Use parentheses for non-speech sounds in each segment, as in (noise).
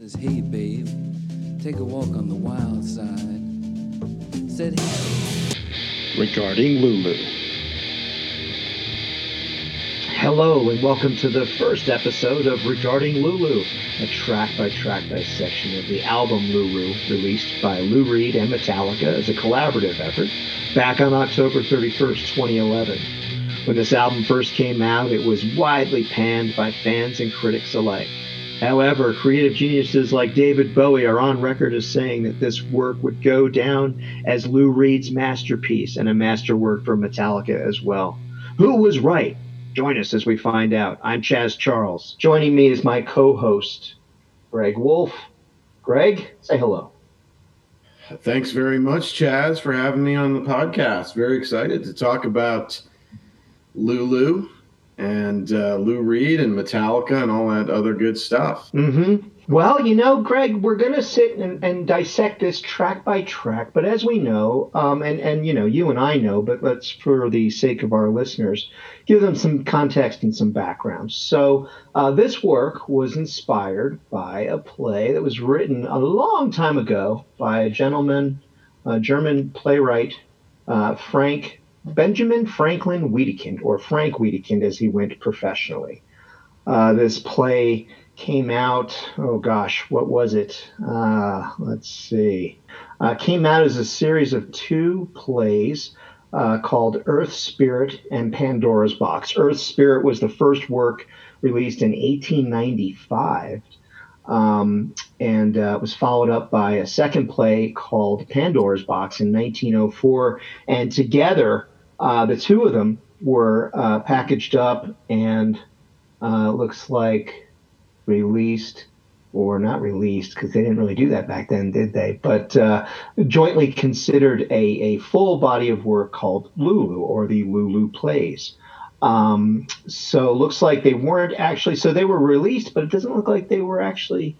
Says, hey babe, take a walk on the wild side. Said, hey. regarding Lulu. Hello, and welcome to the first episode of Regarding Lulu, a track by track dissection of the album Lulu, released by Lou Reed and Metallica as a collaborative effort back on October 31st, 2011. When this album first came out, it was widely panned by fans and critics alike. However, creative geniuses like David Bowie are on record as saying that this work would go down as Lou Reed's masterpiece and a masterwork for Metallica as well. Who was right? Join us as we find out. I'm Chaz Charles. Joining me is my co host, Greg Wolfe. Greg, say hello. Thanks very much, Chaz, for having me on the podcast. Very excited to talk about Lulu and uh, Lou Reed and Metallica and all that other good stuff. Mm-hmm. Well, you know, Greg, we're going to sit and, and, dissect this track by track. But as we know, um, and, and, you know, you and I know, but let's, for the sake of our listeners, give them some context and some background. So uh, this work was inspired by a play that was written a long time ago by a gentleman, a German playwright, uh, Frank Benjamin Franklin Wedekind, or Frank Wedekind as he went professionally. Uh, this play came out, oh gosh, what was it? Uh, let's see. Uh, came out as a series of two plays uh, called Earth Spirit and Pandora's Box. Earth Spirit was the first work released in 1895. Um, and uh, was followed up by a second play called Pandora's Box in 1904. And together, uh, the two of them were uh, packaged up and uh, looks like released or not released because they didn't really do that back then, did they? But uh, jointly considered a, a full body of work called Lulu or the Lulu Plays. Um, so looks like they weren't actually, so they were released, but it doesn't look like they were actually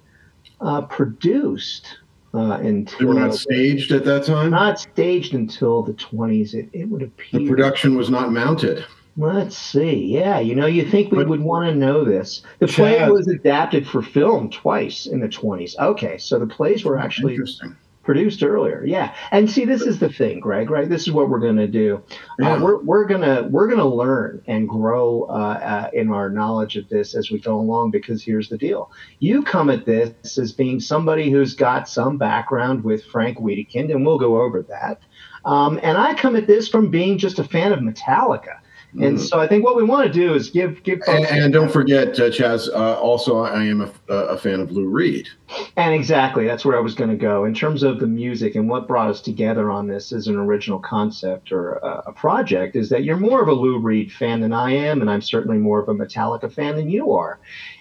uh, produced uh, until they were not staged at that time. Not staged until the 20s. It, it would appear. The production was not mounted. Let's see. Yeah, you know, you think we but, would want to know this. The Chad, play was adapted for film twice in the 20s. Okay, so the plays were actually produced earlier. Yeah, and see, this is the thing, Greg. Right, this is what we're going to do. Uh. We're we're gonna we're gonna learn and grow uh, uh, in our knowledge of this as we go along. Because here's the deal: you come at this as being somebody who's got some background with Frank Wedekind, and we'll go over that. Um, and I come at this from being just a fan of Metallica. And mm-hmm. so I think what we want to do is give give and, and, don't forget, uh, Chaz. Uh, also, I am a, a, fan of Lou Reed. And exactly, that's where I was going to go in terms of the music and what brought us together on this as an original concept or a, a project. Is that you're more of a Lou Reed fan than I am, and I'm certainly more of a Metallica fan than you are.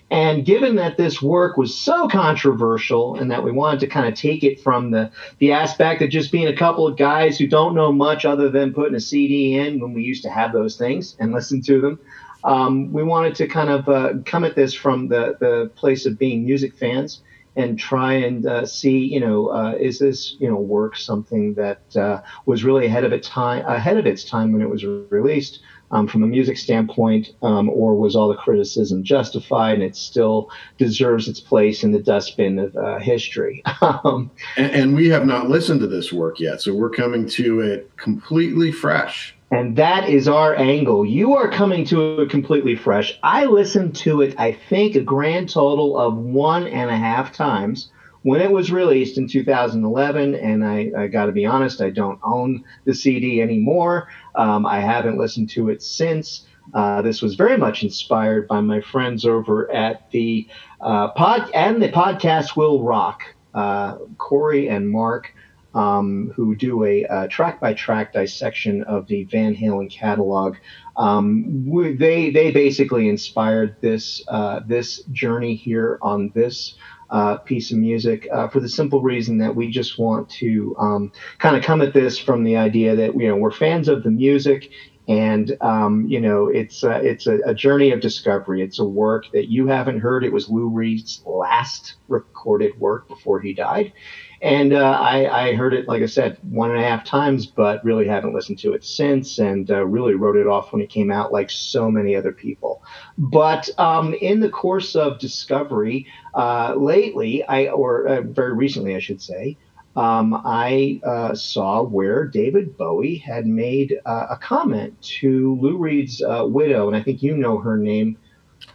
And given that this work was so controversial and that we wanted to kind of take it from the, the aspect of just being a couple of guys who don't know much other than putting a CD in when we used to have those things and listen to them, um, we wanted to kind of uh, come at this from the, the place of being music fans and try and uh, see, you know, uh, is this, you know, work something that uh, was really ahead of its time, ahead of its time when it was released, um, from a music standpoint, um, or was all the criticism justified and it still deserves its place in the dustbin of uh, history? (laughs) um, and, and, we have not listened to this work yet, so we're coming to it completely fresh. And that is our angle. You are coming to it completely fresh. I listened to it, I think, a grand total of one and a half times when it was released in 2011, and I, I got to be honest, I don't own the CD anymore. Um, I haven't listened to it since. Uh, this was very much inspired by my friends over at the uh, pod and the podcast Will Rock, uh, Corey and Mark, um, who do a track by track dissection of the Van Halen catalog. Um, we, they they basically inspired this uh, this journey here on this uh, piece of music uh, for the simple reason that we just want to um, kind of come at this from the idea that you know we're fans of the music And um, you know, it's it's a, a, journey of discovery. It's a work that you haven't heard. It was Lou Reed's last recorded work before he died, and uh, I, I, heard it, like I said, one and a half times, but really haven't listened to it since, and uh, really wrote it off when it came out, like so many other people. But um, in the course of discovery, uh, lately, I or uh, very recently, I should say um, I uh, saw where David Bowie had made uh, a comment to Lou Reed's uh, widow, and I think you know her name.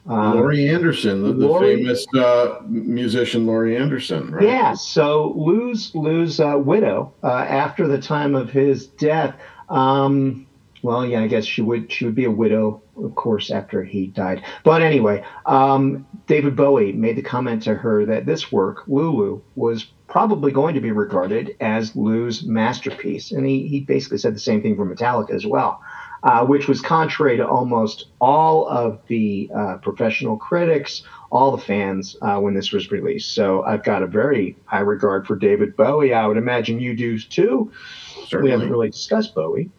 Um, Laurie Anderson, the, the Laurie, famous uh, musician Laurie Anderson, right? Yeah. So Lou's Lou's uh, widow, uh, after the time of his death, um, well, yeah, I guess she would she would be a widow, of course, after he died. But anyway, um, David Bowie made the comment to her that this work, Lulu, was probably going to be regarded as Lou's masterpiece. And he, he basically said the same thing for Metallica as well, uh, which was contrary to almost all of the uh, professional critics, all the fans uh, when this was released. So I've got a very high regard for David Bowie. I would imagine you do too. Certainly. We haven't really discussed Bowie.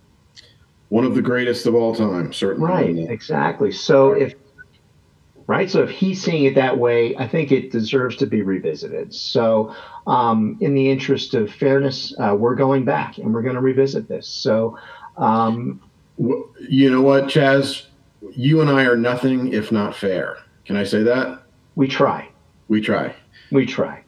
One of the greatest of all time, certainly. Right, exactly. So if right? So if he's seeing it that way, I think it deserves to be revisited. So, um, in the interest of fairness, uh, we're going back and we're going to revisit this. So, um, you know what, Chaz, you and I are nothing if not fair. Can I say that? We try. We try. We try.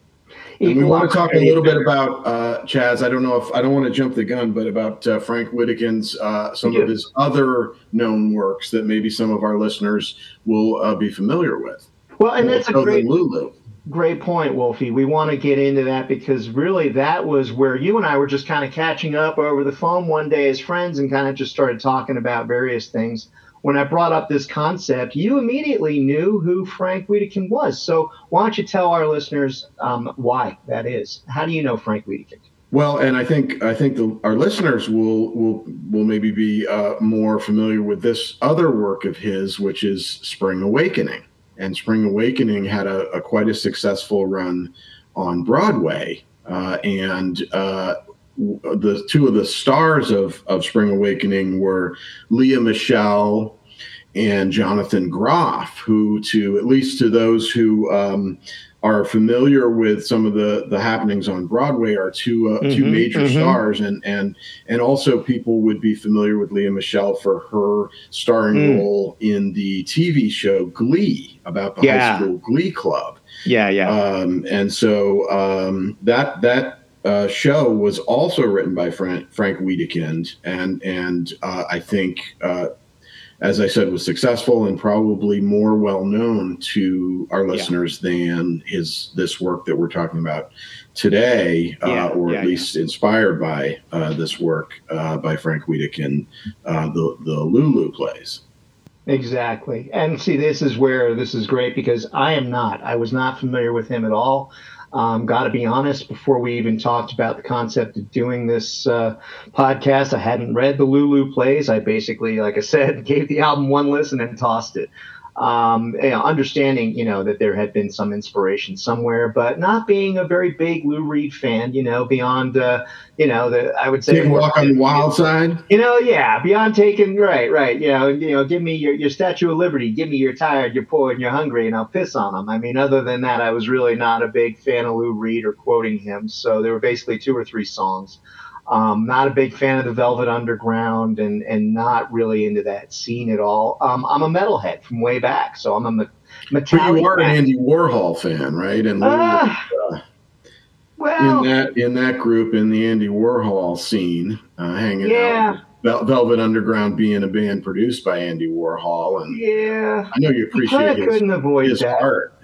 And we want to talk a little bit about uh, Chaz. I don't know if I don't want to jump the gun, but about uh, Frank Wedekind's uh, some of his other known works that maybe some of our listeners will uh, be familiar with. Well, and that's a great Lulu. Great point, Wolfie. We want to get into that because really that was where you and I were just kind of catching up over the phone one day as friends and kind of just started talking about various things when I brought up this concept, you immediately knew who Frank Wedekind was. So why don't you tell our listeners um, why that is? How do you know Frank Wedekind? Well, and I think I think the, our listeners will will will maybe be uh, more familiar with this other work of his, which is Spring Awakening. And Spring Awakening had a, a quite a successful run on Broadway, uh, and uh, the two of the stars of, of Spring Awakening were Lea Michele and Jonathan Groff, who, to at least to those who um, are familiar with some of the the happenings on Broadway, are two uh, mm-hmm, two major mm-hmm. stars, and and and also people would be familiar with Lea Michele for her starring mm. role in the TV show Glee about the yeah. high school Glee club. Yeah, yeah. Um, and so um, that that uh, show was also written by Frank, Frank Wedekind, and and uh, I think, uh, as I said, was successful and probably more well known to our listeners yeah. than his this work that we're talking about today, uh, or yeah, at least inspired by uh, this work uh, by Frank Wedekind, the the Lulu plays. Exactly, and see, this is where this is great because I am not. I was not familiar with him at all. Um, Got to be honest, before we even talked about the concept of doing this uh, podcast, I hadn't read the Lulu plays. I basically, like I said, (laughs) gave the album one listen and tossed it um, you know, understanding, you know, that there had been some inspiration somewhere, but not being a very big Lou Reed fan, you know, beyond, uh, you know, the I would say walk on the wild side. You know, yeah, beyond taking right, right. You know, you know, give me your, your Statue of Liberty, give me you're tired, you're poor, and you're hungry, and I'll piss on them. I mean, other than that, I was really not a big fan of Lou Reed or quoting him. So there were basically two or three songs. Um, not a big fan of the Velvet Underground and and not really into that scene at all. Um, I'm a metalhead from way back, so I'm a me- Metallica. But you are an Andy Warhol fan, right? And uh, uh, well, in that in that group in the Andy Warhol scene, uh, hanging yeah. out. Velvet Underground being a band produced by Andy Warhol, and yeah, I know you appreciate his, couldn't avoid his that. art.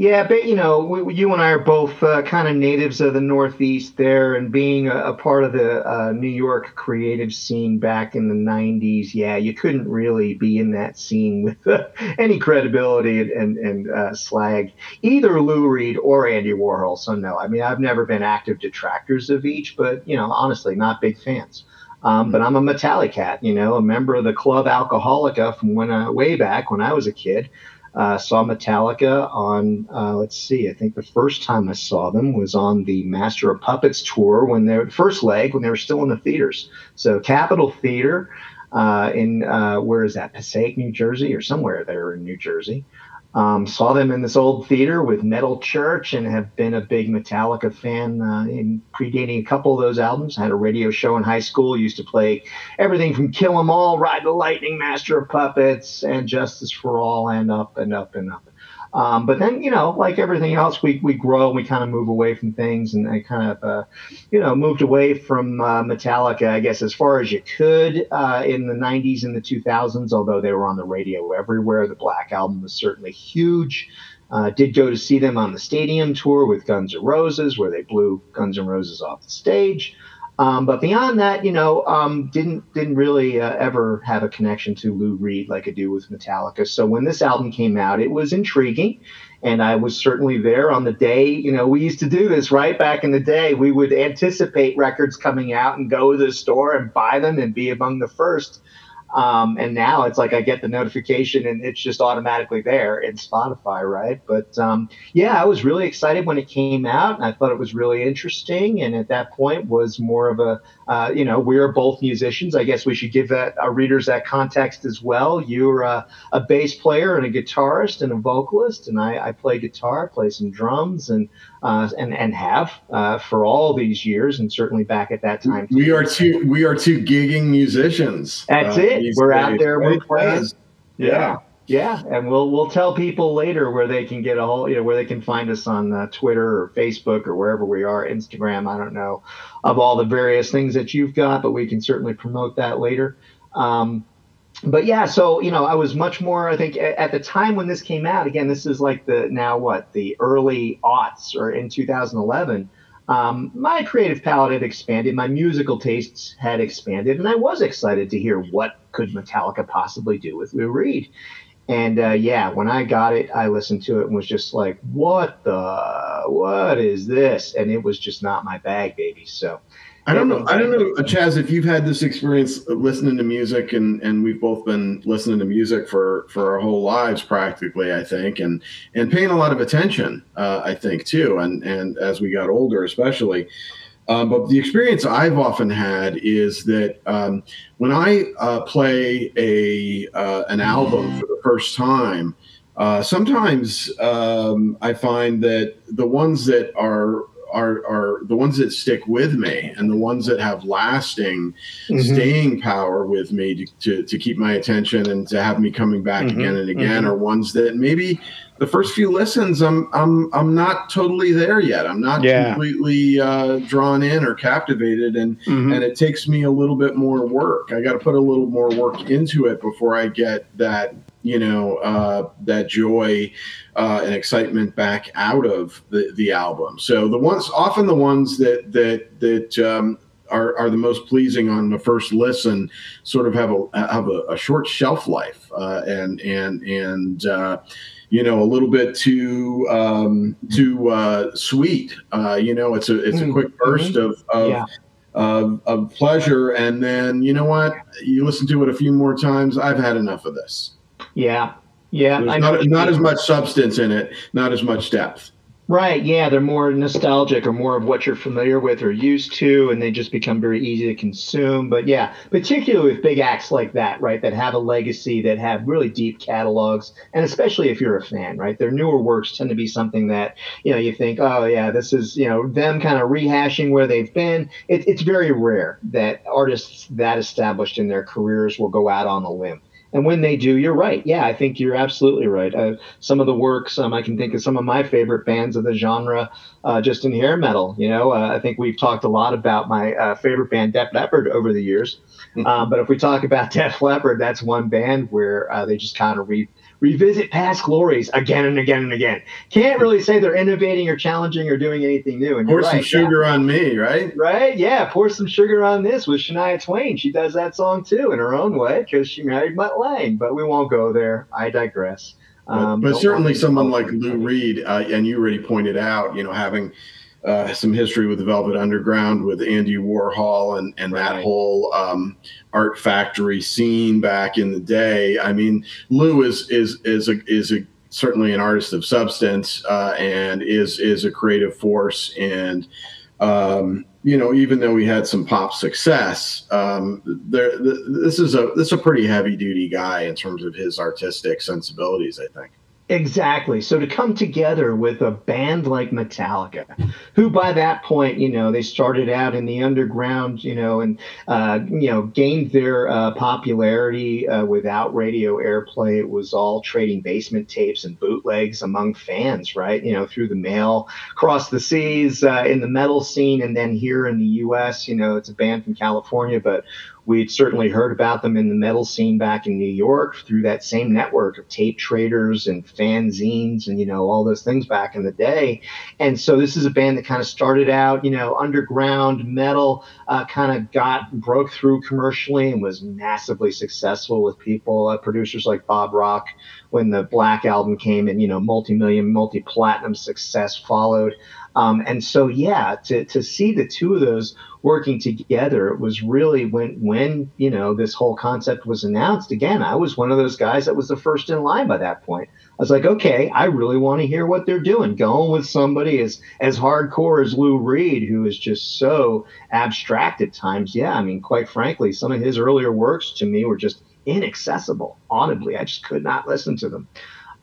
Yeah, but you know, we, you and I are both uh, kind of natives of the Northeast there, and being a, a part of the uh, New York creative scene back in the '90s. Yeah, you couldn't really be in that scene with uh, (laughs) any credibility and and, uh, slag either Lou Reed or Andy Warhol. So no, I mean, I've never been active detractors of each, but you know, honestly, not big fans. Um, but I'm a Metallicat, you know, a member of the Club Alcoholica from when uh, way back when I was a kid. Uh, saw Metallica on, uh, let's see, I think the first time I saw them was on the Master of Puppets tour when they were first leg when they were still in the theaters. So Capitol Theater. uh, in uh, where is that Passaic, New Jersey, or somewhere there in New Jersey. Um, saw them in this old theater with Metal Church and have been a big Metallica fan uh, in predating a couple of those albums. I had a radio show in high school, used to play everything from Kill 'Em All, Ride the Lightning, Master of Puppets, and Justice for All, and up and up and up. Um, but then, you know, like everything else, we, we grow and we kind of move away from things. And I kind of, uh, you know, moved away from uh, Metallica, I guess, as far as you could uh, in the 90s and the 2000s, although they were on the radio everywhere. The Black Album was certainly huge. Uh, did go to see them on the stadium tour with Guns N' Roses, where they blew Guns N' Roses off the stage. Um, but beyond that, you know, um, didn't didn't really uh, ever have a connection to Lou Reed like I do with Metallica. So when this album came out, it was intriguing, and I was certainly there on the day. You know, we used to do this right back in the day. We would anticipate records coming out and go to the store and buy them and be among the first. Um, and now it's like I get the notification and it's just automatically there in Spotify, right? But um, yeah, I was really excited when it came out, and I thought it was really interesting. And at that point, was more of a uh, you know, we are both musicians. I guess we should give that our readers that context as well. You're a, a bass player and a guitarist and a vocalist, and I, I play guitar, play some drums, and uh, and and have uh, for all these years, and certainly back at that time. We are two we are two gigging musicians. That's uh, it. We're days, out there. We're playing. Yeah. yeah. Yeah, and we'll we'll tell people later where they can get a whole, you know, where they can find us on uh, Twitter or Facebook or wherever we are, Instagram. I don't know of all the various things that you've got, but we can certainly promote that later. Um, but yeah, so you know, I was much more. I think at the time when this came out, again, this is like the now what the early aughts or in 2011. Um, my creative palette had expanded, my musical tastes had expanded, and I was excited to hear what could Metallica possibly do with Lou Reed. And uh, yeah, when I got it, I listened to it and was just like, "What the? What is this?" And it was just not my bag, baby. So I don't know. I don't know, Chaz, if you've had this experience listening to music, and and we've both been listening to music for for our whole lives, practically. I think, and and paying a lot of attention. Uh, I think too, and and as we got older, especially. Um, but the experience I've often had is that um, when I uh, play a uh, an album for the first time, uh, sometimes um, I find that the ones that are are are the ones that stick with me and the ones that have lasting mm-hmm. staying power with me to, to, to, keep my attention and to have me coming back mm-hmm. again and again mm-hmm. are ones that maybe the first few listens, I'm I'm I'm not totally there yet. I'm not yeah. completely uh, drawn in or captivated, and mm-hmm. and it takes me a little bit more work. I got to put a little more work into it before I get that you know uh, that joy uh, and excitement back out of the the album. So the ones often the ones that that that um, are, are the most pleasing on the first listen sort of have a have a, a short shelf life uh, and and and uh, you know a little bit too um, too uh, sweet. Uh, you know, it's a it's a mm-hmm. quick burst mm-hmm. of of, yeah. of, of pleasure, and then you know what? You listen to it a few more times. I've had enough of this. Yeah, yeah. There's not not as much substance in it, not as much depth. Right. Yeah, they're more nostalgic or more of what you're familiar with or used to, and they just become very easy to consume. But yeah, particularly with big acts like that, right, that have a legacy, that have really deep catalogs, and especially if you're a fan, right, their newer works tend to be something that you know you think, oh yeah, this is you know them kind of rehashing where they've been. It, it's very rare that artists that established in their careers will go out on a limb and when they do, you're right. Yeah, I think you're absolutely right. Uh, some of the works, um, I can think of some of my favorite bands of the genre uh, just in hair metal. You know, uh, I think we've talked a lot about my uh, favorite band, Def Leppard, over the years. Mm-hmm. Um, but if we talk about (laughs) Def Leppard, that's one band where uh, they just kind of re- revisit past glories again and again and again. Can't really say they're innovating or challenging or doing anything new. And pour right, some sugar yeah. on me, right? Right? Yeah, pour some sugar on this with Shania Twain. She does that song too in her own way because she married Mutt Lange. But we won't go there. I digress. Um, but, but certainly someone like Lou Reed, uh, and you already pointed out, you know, having uh, some history with the Velvet Underground with Andy Warhol and, and right. that whole um, art factory scene back in the day. I mean, Lou is is is a is a certainly an artist of substance uh, and is is a creative force and um, you know, even though we had some pop success, um, there, this is a this is a pretty heavy duty guy in terms of his artistic sensibilities. I think. Exactly. So to come together with a band like Metallica, who by that point, you know, they started out in the underground, you know, and uh, you know gained their uh, popularity uh, without radio airplay. It was all trading basement tapes and bootlegs among fans, right? You know, through the mail, across the seas, uh, in the metal scene, and then here in the U.S., you know, it's a band from California, but We'd certainly heard about them in the metal scene back in New York through that same network of tape traders and fanzines and, you know, all those things back in the day. And so this is a band that kind of started out, you know, underground metal, uh, kind of got, broke through commercially and was massively successful with people, uh, producers like Bob Rock when the Black album came and, you know, multi million, multi platinum success followed. Um, and so, yeah, to, to see the two of those working together, was really when, when, you know, this whole concept was announced. Again, I was one of those guys that was the first in line by that point. I was like, okay, I really want to hear what they're doing. Going with somebody as, as hardcore as Lou Reed, who is just so abstract at times. Yeah, I mean, quite frankly, some of his earlier works to me were just inaccessible audibly. I just could not listen to them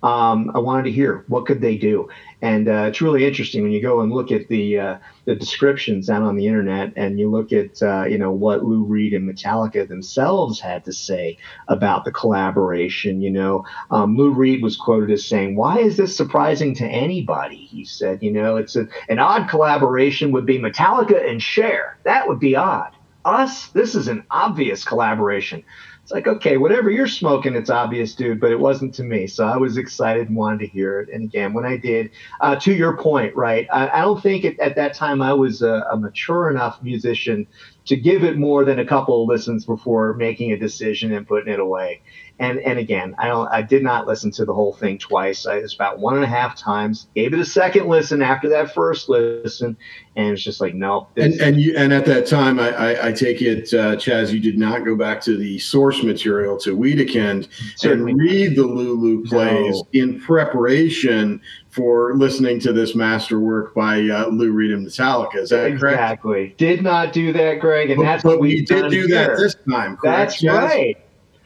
um, I wanted to hear what could they do, and uh, it's really interesting when you go and look at the uh, the descriptions out on the internet, and you look at uh, you know what Lou Reed and Metallica themselves had to say about the collaboration. You know, um, Lou Reed was quoted as saying, "Why is this surprising to anybody?" He said, "You know, it's a, an odd collaboration would be Metallica and Cher. That would be odd." Us, this is an obvious collaboration it's like, okay, whatever you're smoking, it's obvious, dude, but it wasn't to me. So I was excited and wanted to hear it. And again, when I did, uh, to your point, right, I, I don't think it, at that time I was a, a, mature enough musician to give it more than a couple of listens before making a decision and putting it away. And and again, I don't I did not listen to the whole thing twice. I was about one and a half times. Gave it a second listen after that first listen, and it's just like no. And and you and at that time, I I, I take it, uh, Chaz, you did not go back to the source material to Wedekind and read the Lulu plays no. in preparation for listening to this masterwork by uh, Lou Reed and Metallica. Is that exactly. correct? Exactly. Did not do that, Greg, and but, that's but what we did do here. that this time. Correct, that's Chaz? right.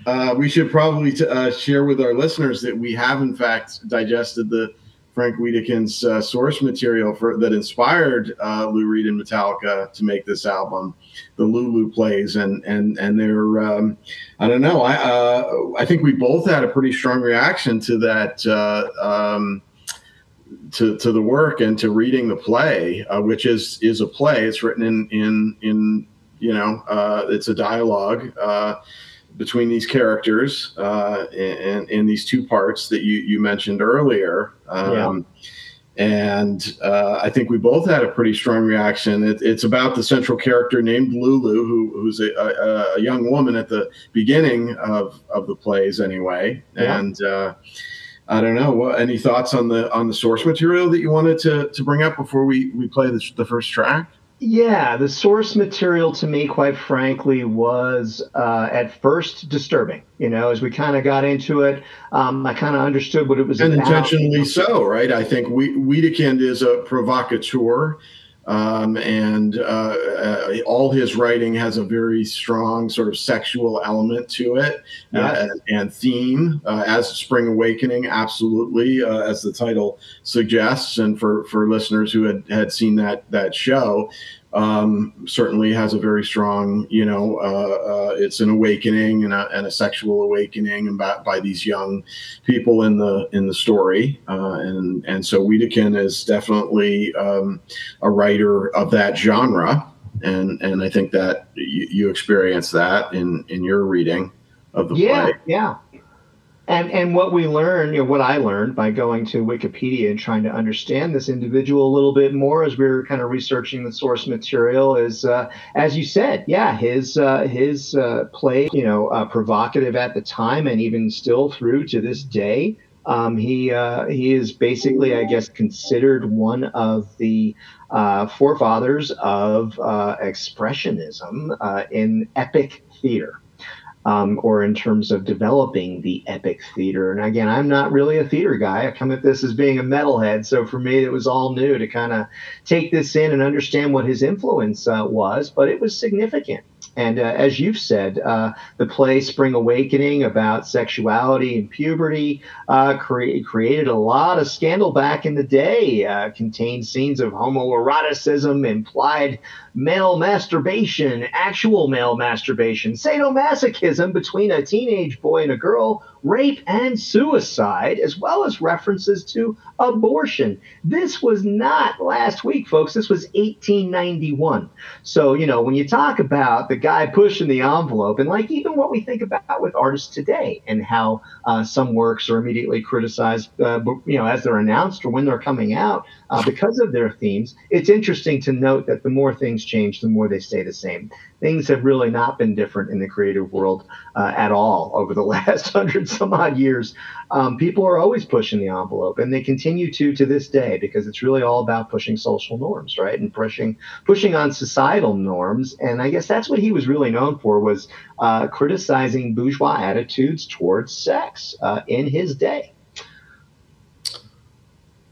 Uh, we should probably t- uh, share with our listeners that we have, in fact, digested the Frank Wedekind's uh, source material for that inspired uh, Lou Reed and Metallica to make this album, the Lulu plays, and and and they're um, I don't know I uh, I think we both had a pretty strong reaction to that. Uh, um, to, to the work and to reading the play, which is is a play. It's written in in in you know it's a dialogue between these characters uh, and in these two parts that you, you mentioned earlier. Um, yeah. And uh, I think we both had a pretty strong reaction. It, it's about the central character named Lulu, who, who's a, a, a, young woman at the beginning of, of the plays, anyway. Yeah. And uh, I don't know. Any thoughts on the on the source material that you wanted to, to bring up before we, we play the, the first track? Yeah, the source material to me, quite frankly, was uh, at first disturbing. You know, as we kind of got into it, um, I kind of understood what it was and about. intentionally so, right? I think we- Wedekind is a provocateur. Um, and uh, uh, all his writing has a very strong sort of sexual element to it uh, and, and, theme uh, as spring awakening absolutely uh, as the title suggests and for, for listeners who had, had seen that that show um, certainly has a very strong, you know, uh, uh, it's an awakening and a, and a sexual awakening by, by, these young people in the in the story, uh, and and so Wedekind is definitely um, a writer of that genre, and and I think that you, you experience that in in your reading of the yeah, play. Yeah, and and what we learned, you know, what I learned by going to Wikipedia and trying to understand this individual a little bit more as we were kind of researching the source material is, uh, as you said, yeah, his uh, his uh, play, you know, uh, provocative at the time and even still through to this day. Um, he uh, he is basically, I guess, considered one of the uh, forefathers of expressionism in epic theater. Um, or in terms of developing the epic theater. And again, I'm not really a theater guy. I come at this as being a metalhead, so for me, it was all new to kind of take this in and understand what his influence uh, was. But it was significant. And uh, as you've said, uh, the play Spring Awakening about sexuality and puberty uh, cre- created a lot of scandal back in the day, uh, contained scenes of homoeroticism, implied male masturbation, actual male masturbation, sadomasochism between a teenage boy and a girl, rape and suicide, as well as references to abortion. This was not last week, folks. This was 1891. So, you know, when you talk about the guy pushing the envelope, and like even what we think about with artists today and how uh, some works are immediately criticized, uh, you know, as they're announced or when they're coming out uh, because of their themes, it's interesting to note that the more things change, the more they stay the same things have really not been different in the creative world uh, at all over the (laughs) last hundred some odd years. Um, people are always pushing the envelope, and they continue to to this day because it's really all about pushing social norms, right, and pushing pushing on societal norms. And I guess that's what he was really known for was uh, criticizing bourgeois attitudes towards sex uh, in his day.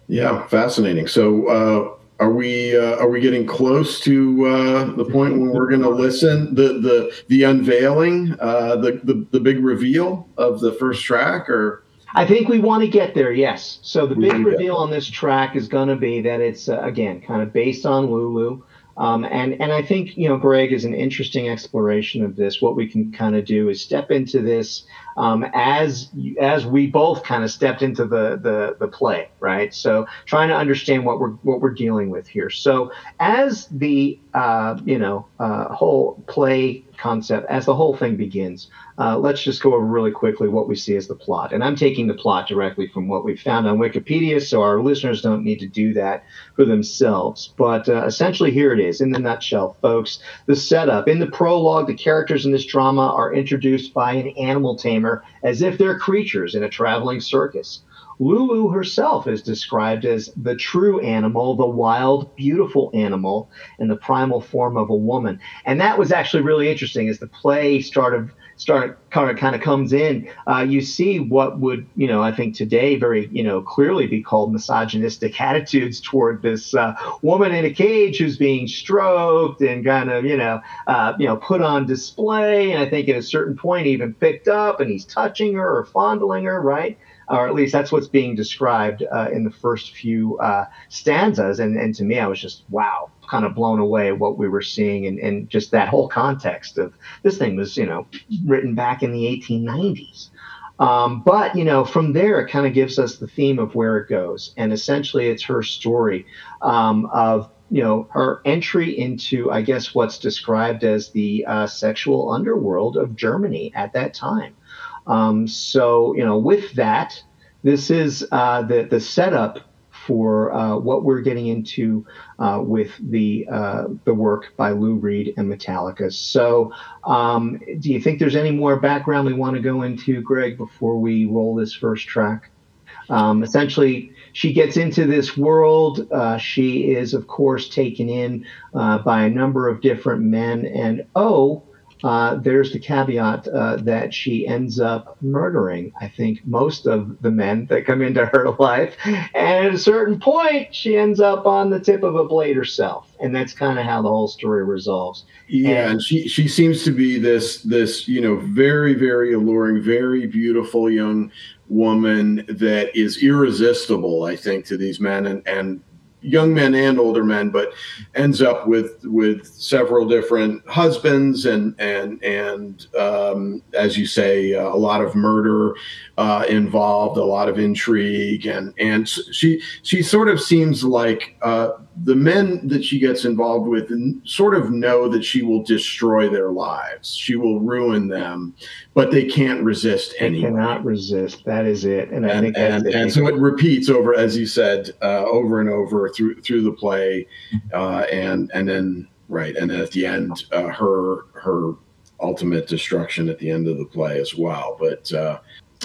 Yeah, fascinating. So uh, are we uh, are we getting close to uh, the point when we're going to listen the the the unveiling uh, the, the the big reveal of the first track or? I think we want to get there yes. So the big reveal on this track is going to be that it's uh, again kind of based on Lulu um, and and I think you know Greg is an interesting exploration of this what we can kind of do is step into this um, as as we both kind of stepped into the, the the play, right? So trying to understand what we're what we're dealing with here. So as the uh, you know uh, whole play concept, as the whole thing begins, uh, let's just go over really quickly what we see as the plot. And I'm taking the plot directly from what we found on Wikipedia, so our listeners don't need to do that for themselves. But uh, essentially, here it is in the nutshell, folks. The setup in the prologue, the characters in this drama are introduced by an animal tamer as if they're creatures in a traveling circus. Lulu herself is described as the true animal, the wild, beautiful animal, and the primal form of a woman. And that was actually really interesting as the play started started kind of kind of comes in. Uh, you see what would you know I think today very you know clearly be called misogynistic (laughs) attitudes toward this uh, woman in a cage who's being stroked and kind of you know uh, you know put on display. And I think at a certain point even picked up and he's touching her or fondling her, right? Or at least that's what's being described uh, in the first few uh, stanzas. And, and to me, I was just, wow, kind of blown away what we were seeing and, and just that whole context of this thing was, you know, written back in the 1890s. Um, but, you know, from there, it kind of gives us the theme of where it goes. And essentially, it's her story um, of you know her entry into i guess what's described as the uh, sexual underworld of germany at that time um, so, you know, with that, this is uh, the the setup for uh, what we're getting into uh, with the uh, the work by Lou Reed and Metallica. So, um, do you think there's any more background we want to go into, Greg, before we roll this first track? Um, essentially, she gets into this world. Uh, she is, of course, taken in uh, by a number of different men, and oh uh, there's the caveat uh, that she ends up murdering, I think, most of the men that come into her (laughs) life. And at a certain point, she ends up on the tip of a blade herself. And that's kind of how the whole story resolves. Yeah, and, and she, she seems to be this this you know very very alluring, very beautiful young woman that is irresistible. I think to these men, and and young men and older men, but ends up with with several different husbands and and and um, as you say, uh, a lot of murder uh, involved, a lot of intrigue, and and she she sort of seems like uh, the men that she gets involved with sort of know that she will destroy their lives, she will ruin them, but they can't resist they anyway. Cannot resist. That is it, and, and I think and, and so it repeats over, as you said, uh, over and over through through the play, uh, and and then right, and then at the end, uh, her her ultimate destruction at the end of the play as well. But uh,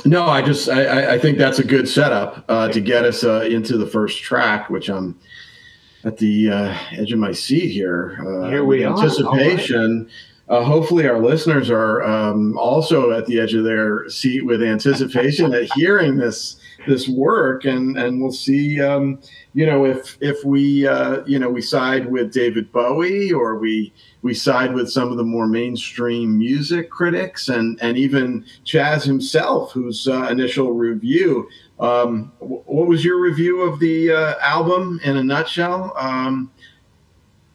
no, I just I, I think that's a good setup uh, to get us uh, into the first track, which I'm at the uh, edge of my seat here. Uh, here we anticipation. uh, hopefully our listeners are um, also at the edge of their seat with anticipation at hearing this this work, and and we'll see. Um, you know, if if we uh, you know we side with David Bowie or we we side with some of the more mainstream music critics, and and even Chaz himself, whose uh, initial review. Um, what was your review of the uh, album in a nutshell? Um,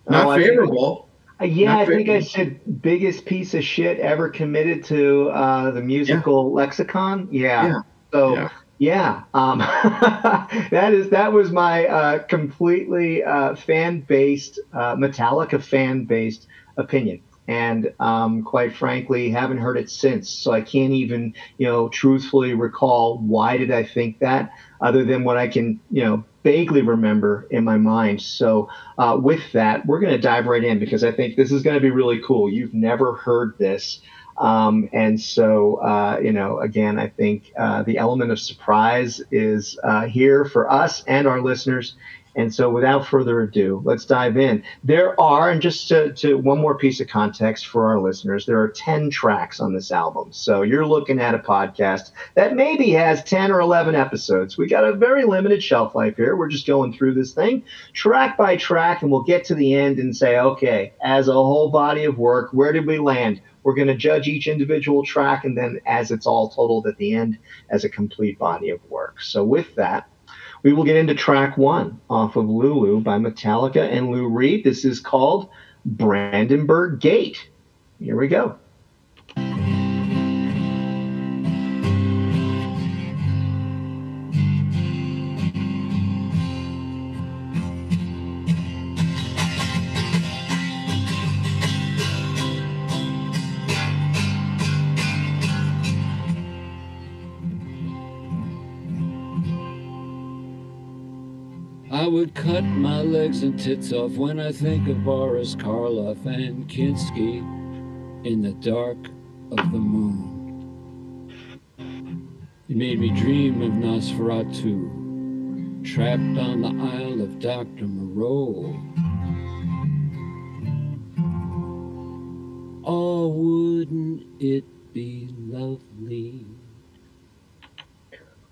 not oh, favorable. Uh, yeah, Not I think I said biggest piece of shit ever committed to uh, the musical yeah. lexicon. Yeah. yeah. So yeah, yeah um, (laughs) that is that was my uh, completely uh, fan based uh, Metallica fan based opinion. And um, quite frankly, haven't heard it since. So I can't even, you know, truthfully recall why did I think that, other than what I can, you know, vaguely remember in my mind. So, uh, with that, we're going to dive right in because I think this is going to be really cool. You've never heard this. Um, and so, uh, you know, again, I think uh, the element of surprise is uh, here for us and our listeners. And so, without further ado, let's dive in. There are, and just to, to, one more piece of context for our listeners, there are 10 tracks on this album. So, you're looking at a podcast that maybe has 10 or 11 episodes. We got a very limited shelf life here. We're just going through this thing track by track, and we'll get to the end and say, okay, as a whole body of work, where did we land? We're going to judge each individual track, and then as it's all totaled at the end, as a complete body of work. So, with that, we will get into track one off of Lulu by Metallica and Lou Reed. This is called Brandenburg Gate. Here we go. Cut my legs and tits off when I think of Boris Karloff and Kinski in the dark of the moon. It made me dream of Nosferatu, trapped on the Isle of Dr. Moreau. Oh, wouldn't it be lovely?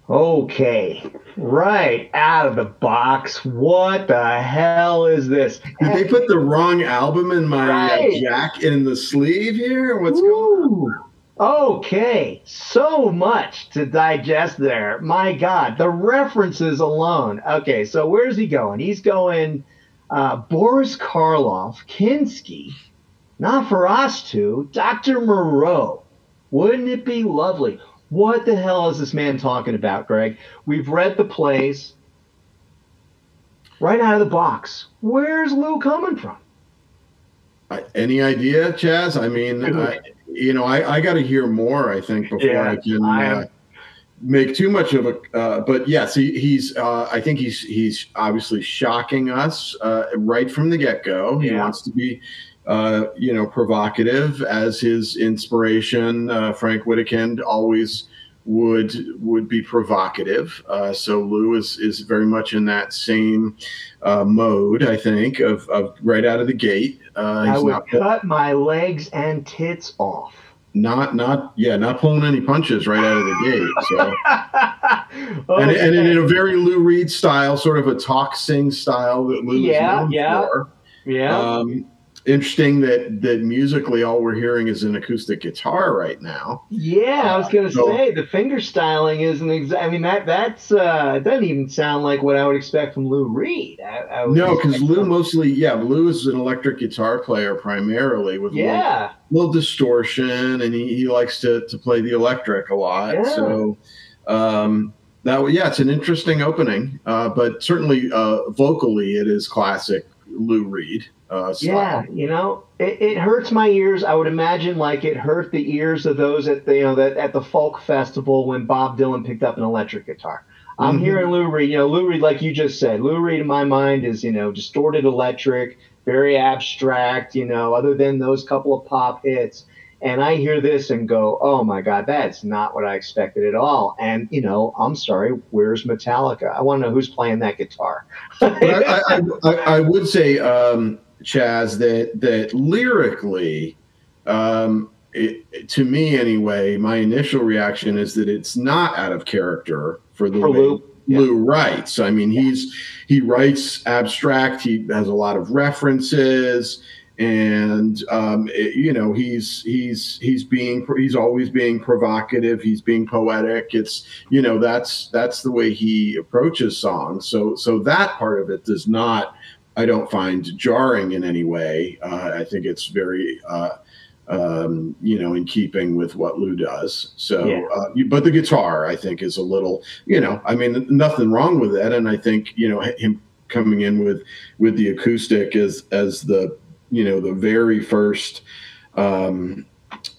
Okay, right out of the box. What the hell is this? Did they put the wrong album in my uh, right. uh, jack in the sleeve here? What's Ooh. going on? Okay, so much to digest there. My God, the references alone. Okay, so where's he going? He's going uh, Boris Karloff, Kinski, Nosferatu, Dr. Moreau. Wouldn't it be lovely? What the hell is this man talking about, Greg? We've read the plays right out of the box. Where's Lou coming from? Any idea, Chaz? I mean, I, you know, I, I got to hear more. I think before yeah, I can I uh, make too much of a. Uh, but yes, he, he's. Uh, I think he's he's obviously shocking us uh, right from the get go. He yeah. wants to be uh, you know, provocative as his inspiration. Uh, Frank Wedekind always would would be provocative. Uh, so Lou is is very much in that same uh, mode, I think, of, of right out of the gate. Uh, I would not, cut my legs and tits off. Not not yeah, not pulling any punches right out of the gate. So okay. (laughs) and, and in a very Lou Reed style, sort of a talk sing style that Lou yeah, is known yeah. for. Yeah. Um, interesting that that musically all we're hearing is an acoustic guitar right now. Yeah, I was gonna uh, so, say the finger styling isn't exact. I mean that that's uh doesn't even sound like what I would expect from Lou Reed. I, I no, because Lou mostly yeah, Lou is an electric guitar player primarily with yeah little, little distortion, and he, he likes to to play the electric a lot. Yeah. So. Um, that yeah, it's an interesting opening, uh, but certainly uh, vocally it is classic Lou Reed. Uh, yeah, you know, it, it, hurts my ears. I would imagine like it hurt the ears of those at the you know that at the folk festival when Bob Dylan picked up an electric guitar. I'm mm-hmm. hearing Lou Reed. You know, Lou Reed, like you just said, Lou Reed in my mind is you know distorted electric, very abstract. You know, other than those couple of pop hits. And I hear this and go, oh my God, that's not what I expected at all. And, you know, I'm sorry, where's Metallica? I want to know who's playing that guitar. I, I, I, I, would say, um, Chaz, that that lyrically, um, it, to me anyway, my initial reaction is that it's not out of character for the For way Lou. Yeah. Writes. I mean, he's he writes abstract. He has a lot of references, and um, it- you know, he's he's he's being he's always being provocative. He's being poetic. It's you know that's that's the way he approaches songs. So so that part of it does not. I don't find jarring in any way. Uh, I think it's very, uh, um, you know, in keeping with what Lou does. So, Yeah. uh, you, but the guitar, I think, is a little, you know, I mean, nothing wrong with that. And I think, you know, him coming in with with the acoustic as as the, you know, the very first um,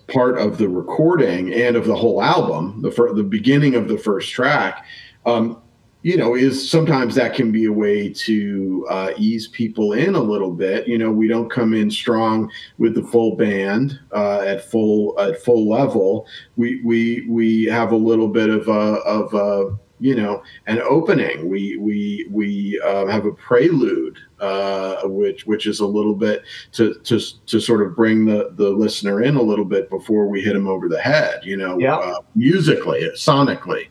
part of the recording and of the whole album, the fir- the beginning of the first track. Um, you know, is sometimes that can be a way to uh, ease people in a little bit. You know, we don't come in strong with the full band uh, at full at full level. We we we have a little bit of a of a you know an opening. We we we um, have a prelude, uh, which which is a little bit to to to sort of bring the the listener in a little bit before we hit them over the head. You know, Yeah. uh, musically, sonically.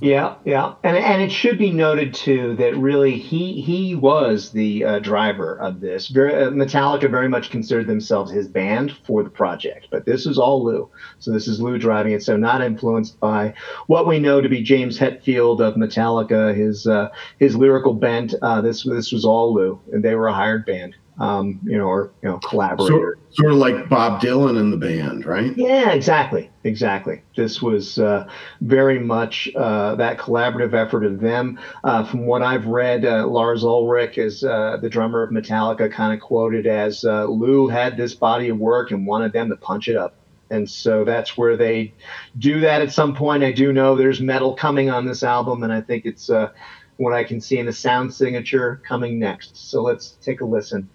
Yeah, yeah, and and it should be noted too that really he he was the uh, driver of this. Very, uh, Metallica very much considered themselves his band for the project, but this is all Lou. So this is Lou driving it. So not influenced by what we know to be James Hetfield of Metallica, his uh, his lyrical bent. Uh, this this was all Lou, and they were a hired band, um, you know, or you know, collaborator. Sort, sort of like Bob Dylan and the band, right? Yeah, exactly, exactly. This was uh, very much uh, that collaborative effort of them. Uh, from what I've read, uh, Lars Ulrich is uh, the drummer of Metallica, kind of quoted as uh, Lou had this body of work and wanted them to punch it up. And so that's where they do that at some point. I do know there's metal coming on this album, and I think it's uh, what I can see in the sound signature coming next. So let's take a listen.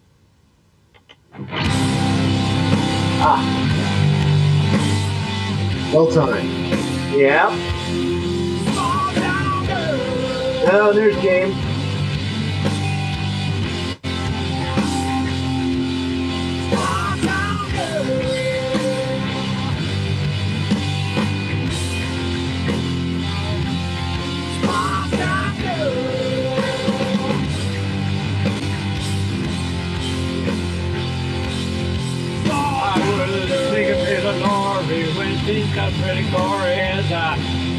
Ah. Well timed. Yeah. Oh, there's James. Got pretty gory as I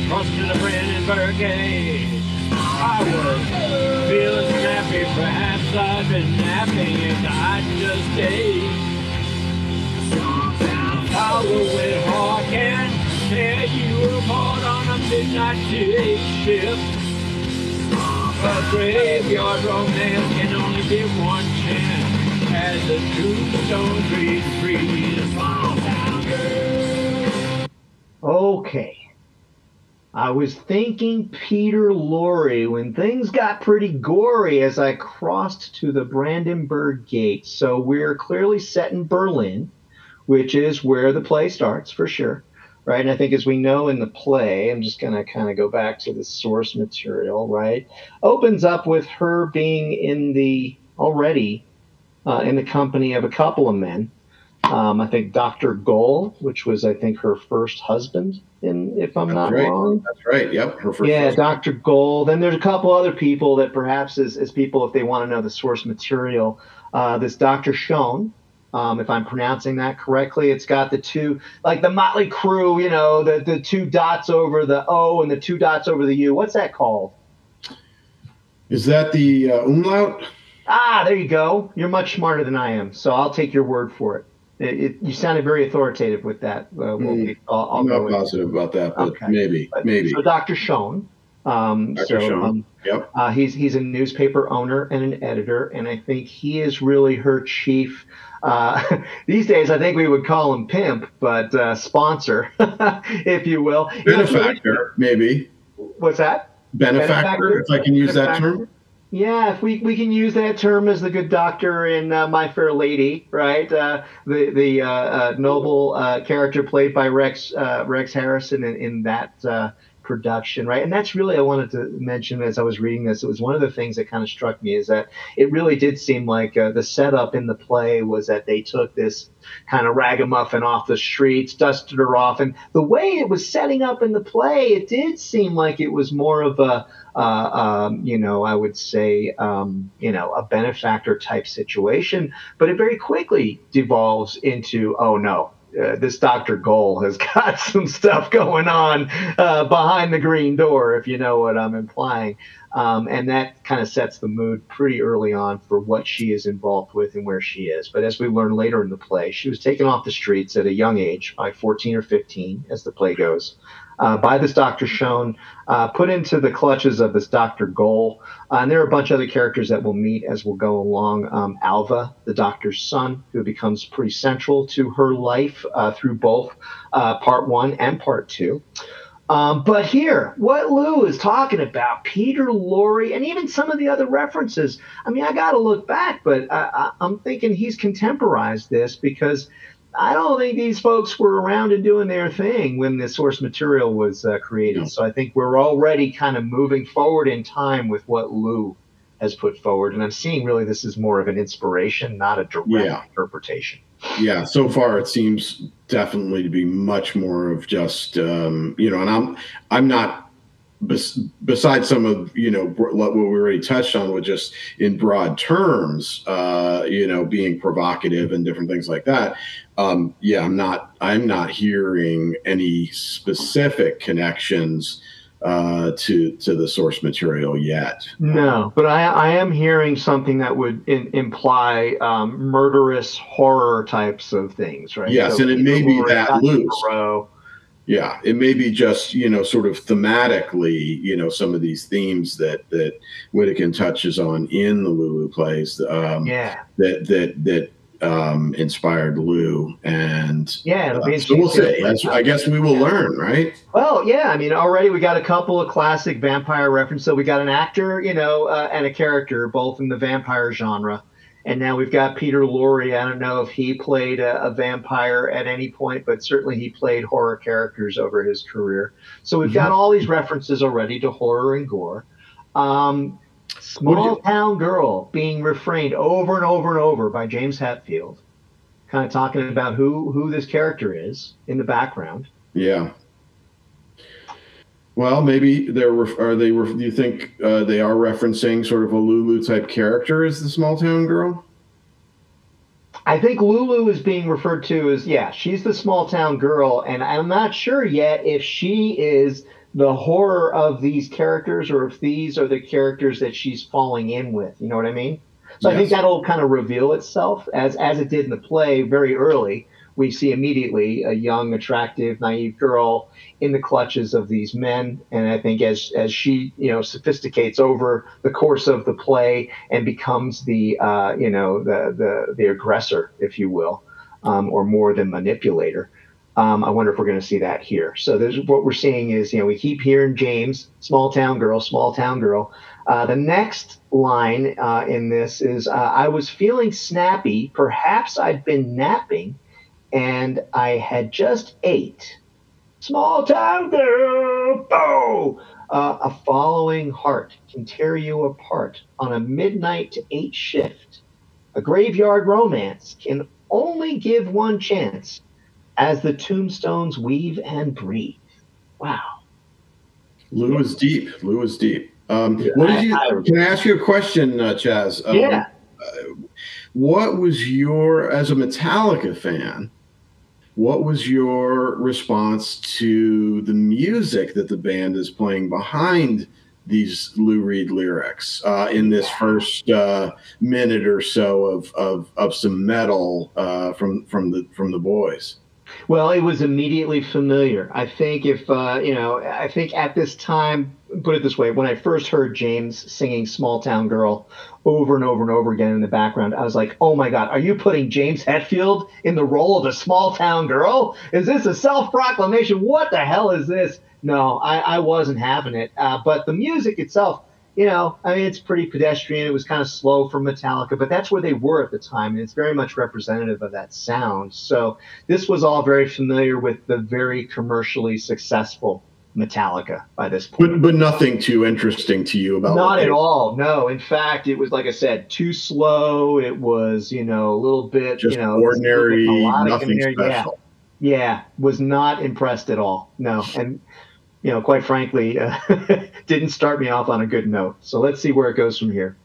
crossed to the Brandenburg Gate. I was feeling snappy, perhaps I've been napping and I just ate. Follow with Hawk and tear you apart on a midnight ship. A graveyard romance can only give one chance as the tombstone trees freeze. Small town girl. Okay. I was thinking Peter Lorre when things got pretty gory as I crossed to the Brandenburg Gate. So we're clearly set in Berlin, which is where the play starts for sure. Right. And I think as we know in the play, I'm just going to kind of go back to the source material, right? Opens up with her being in the already uh, in the company of a couple of men. Um, I think Dr. Goll, which was, I think, her first husband, in, if I'm That's not right. wrong. That's right. Yep. Her first Yeah, husband. Dr. Gold. Then there's a couple other people that perhaps as, as people, if they want to know the source material, uh, this Dr. Schoen, um, if I'm pronouncing that correctly, it's got the two, like the Mötley Crüe, you know, the, the two dots over the O and the two dots over the U. What's that called? Is that the uh, umlaut? Ah, there you go. You're much smarter than I am, so I'll take your word for it. It, it you sounded very authoritative with that. Uh, we'll, Hmm. I'll, I'll I'm not positive about that, but Okay. maybe, But- maybe. So Dr. Schoen. Um, Dr. so, Schoen. um, Yep. uh, he's he's a newspaper owner and an editor, and I think he is really her chief. Uh, (laughs) these days, I think we would call him pimp, but uh, sponsor, (laughs) if you will. You know, Benefactor, maybe. What's that? Benefactor, if I can use that term. Yeah, if we, we can use that term as the good doctor in uh, My Fair Lady, right? Uh, the the uh, uh, noble uh, character played by Rex uh, Rex Harrison in, in that production, right? And that's really I wanted to mention as I was reading this. It was one of the things that kind of struck me is that it really did seem like uh, the setup in the play was that they took this kind of ragamuffin off the streets, dusted her off, and the way it was setting up in the play, it did seem like it was more of a uh, um, you know, I would say, um, you know, a benefactor type situation, but it very quickly devolves into, oh no, uh, this Dr. Goll has (laughs) got some stuff going on uh, behind the green door, if you know what I'm implying. Um, and that kind of sets the mood pretty early on for what she is involved with and where she is. But as we learn later in the play, she was taken off the streets at a young age, by 14 or 15, as the play goes, uh, by this Dr. Schoen, uh, put into the clutches of this Dr. Goll. Uh, and there are a bunch of other characters that we'll meet as we'll go along. Um, Alva, the doctor's son, who becomes pretty central to her life uh, through both uh, part one and part two. Um, but here, what Lou is talking about, Peter Lorre, and even some of the other references. I mean, I got to look back, but I, am thinking he's contemporized this because I don't think these folks were around and doing their thing when the source material was uh, created. So I think we're already kind of moving forward in time with what Lou has put forward, and I'm seeing really this is more of an inspiration, not a direct yeah. interpretation. Yeah, so far it seems definitely to be much more of just um, you know, and I'm I'm not besides some of you know what we already touched on with just in broad terms uh, you know being provocative and different things like that um, yeah i'm not i'm not hearing any specific connections uh, to to the source material yet. No, but I, I am hearing something that would in, imply um, murderous horror types of things, right? Yes, so and it may be that loose. Yeah, it may be just you know sort of thematically, you know, some of these themes that that Wedekind touches on in the Lulu plays. Um, yeah. That that that um, inspired Lou, and yeah, uh, so we'll see. I guess we will yeah. learn, right? Well, yeah. I mean, already we got a couple of classic vampire references. So we got an actor, you know, uh, and a character, both in the vampire genre. And now we've got Peter Lorre. I don't know if he played a, a, vampire at any point, but certainly he played horror characters over his career. So we've got all these references already to horror and gore. Um, Small Town Girl being refrained over and over and over by James Hetfield, kind of talking about who who this character is in the background. Yeah. Well, maybe they're are they? Do you think uh, they are referencing sort of a Lulu type character as the small town girl? I think Lulu is being referred to as yeah, she's the small town girl, and I'm not sure yet if she is the horror of these characters or if these are the characters that she's falling in with. You know what I mean? So yes. I think that'll kind of reveal itself as as it did in the play very early. We see immediately a young, attractive, naive girl in the clutches of these men, and I think as as she you know sophisticates over the course of the play and becomes the uh, you know the the the aggressor, if you will, um, or more than manipulator, um, I wonder if we're going to see that here. So there's what we're seeing is, you know, we keep hearing James, small town girl, small town girl. Uh, the next line uh, in this is, uh, I was feeling snappy. Perhaps I'd been napping and I had just ate. Small town girl, oh! a following heart can tear you apart on a midnight to eight shift. A graveyard romance can only give one chance as the tombstones weave and breathe. Wow. Lou is deep. Lou is deep. Um, what did you? I, I, can I ask you a question, uh, Chaz? Um, yeah. Uh, what was your, as a Metallica fan, what was your response to the music that the band is playing behind these Lou Reed lyrics uh, in this first uh, minute or so of, of, of some metal uh, from from the from the boys? Well, it was immediately familiar. I think if uh, you know, I think at this time, put it this way, when I first heard James singing "Small Town Girl" over and over and over again in the background, I was like, "Oh my God, are you putting James Hetfield in the role of a small town girl? Is this a self-proclamation? What the hell is this?" No, I, I wasn't having it. Uh, but the music itself you know, I mean, it's pretty pedestrian. It was kind of slow for Metallica, but that's where they were at the time, and it's very much representative of that sound. So this was all very familiar with the very commercially successful Metallica by this point. But but nothing too interesting to you about Not at all. No. In fact, it was like I said, too slow. It was, you know, a little bit, just you know, ordinary, nothing special. Yeah. Yeah. Was not impressed at all. No. And you know, quite frankly, uh, (laughs) didn't start me off on a good note. So let's see where it goes from here.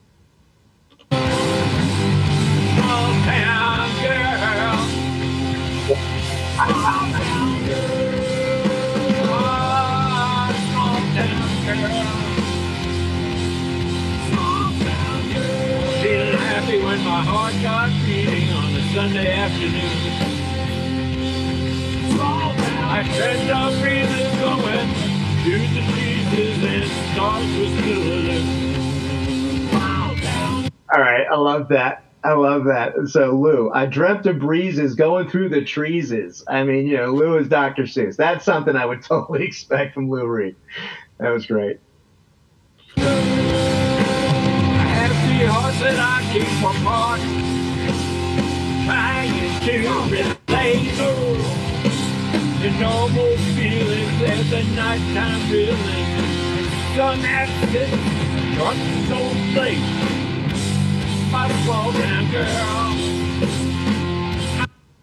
Sunday afternoon. I said the breezes going to the pieces and stars was still. All right, I love that. I love that. So Lou, I dreamt of breezes going through the treeses. I mean, you know, Lou is Dr. Seuss. That's something I would (laughs) totally expect from Lou Reed. That was great. I have three I keep apart. To relate the normal feelings as the nighttime feeling. Sun sits, dark so late. My small town girl.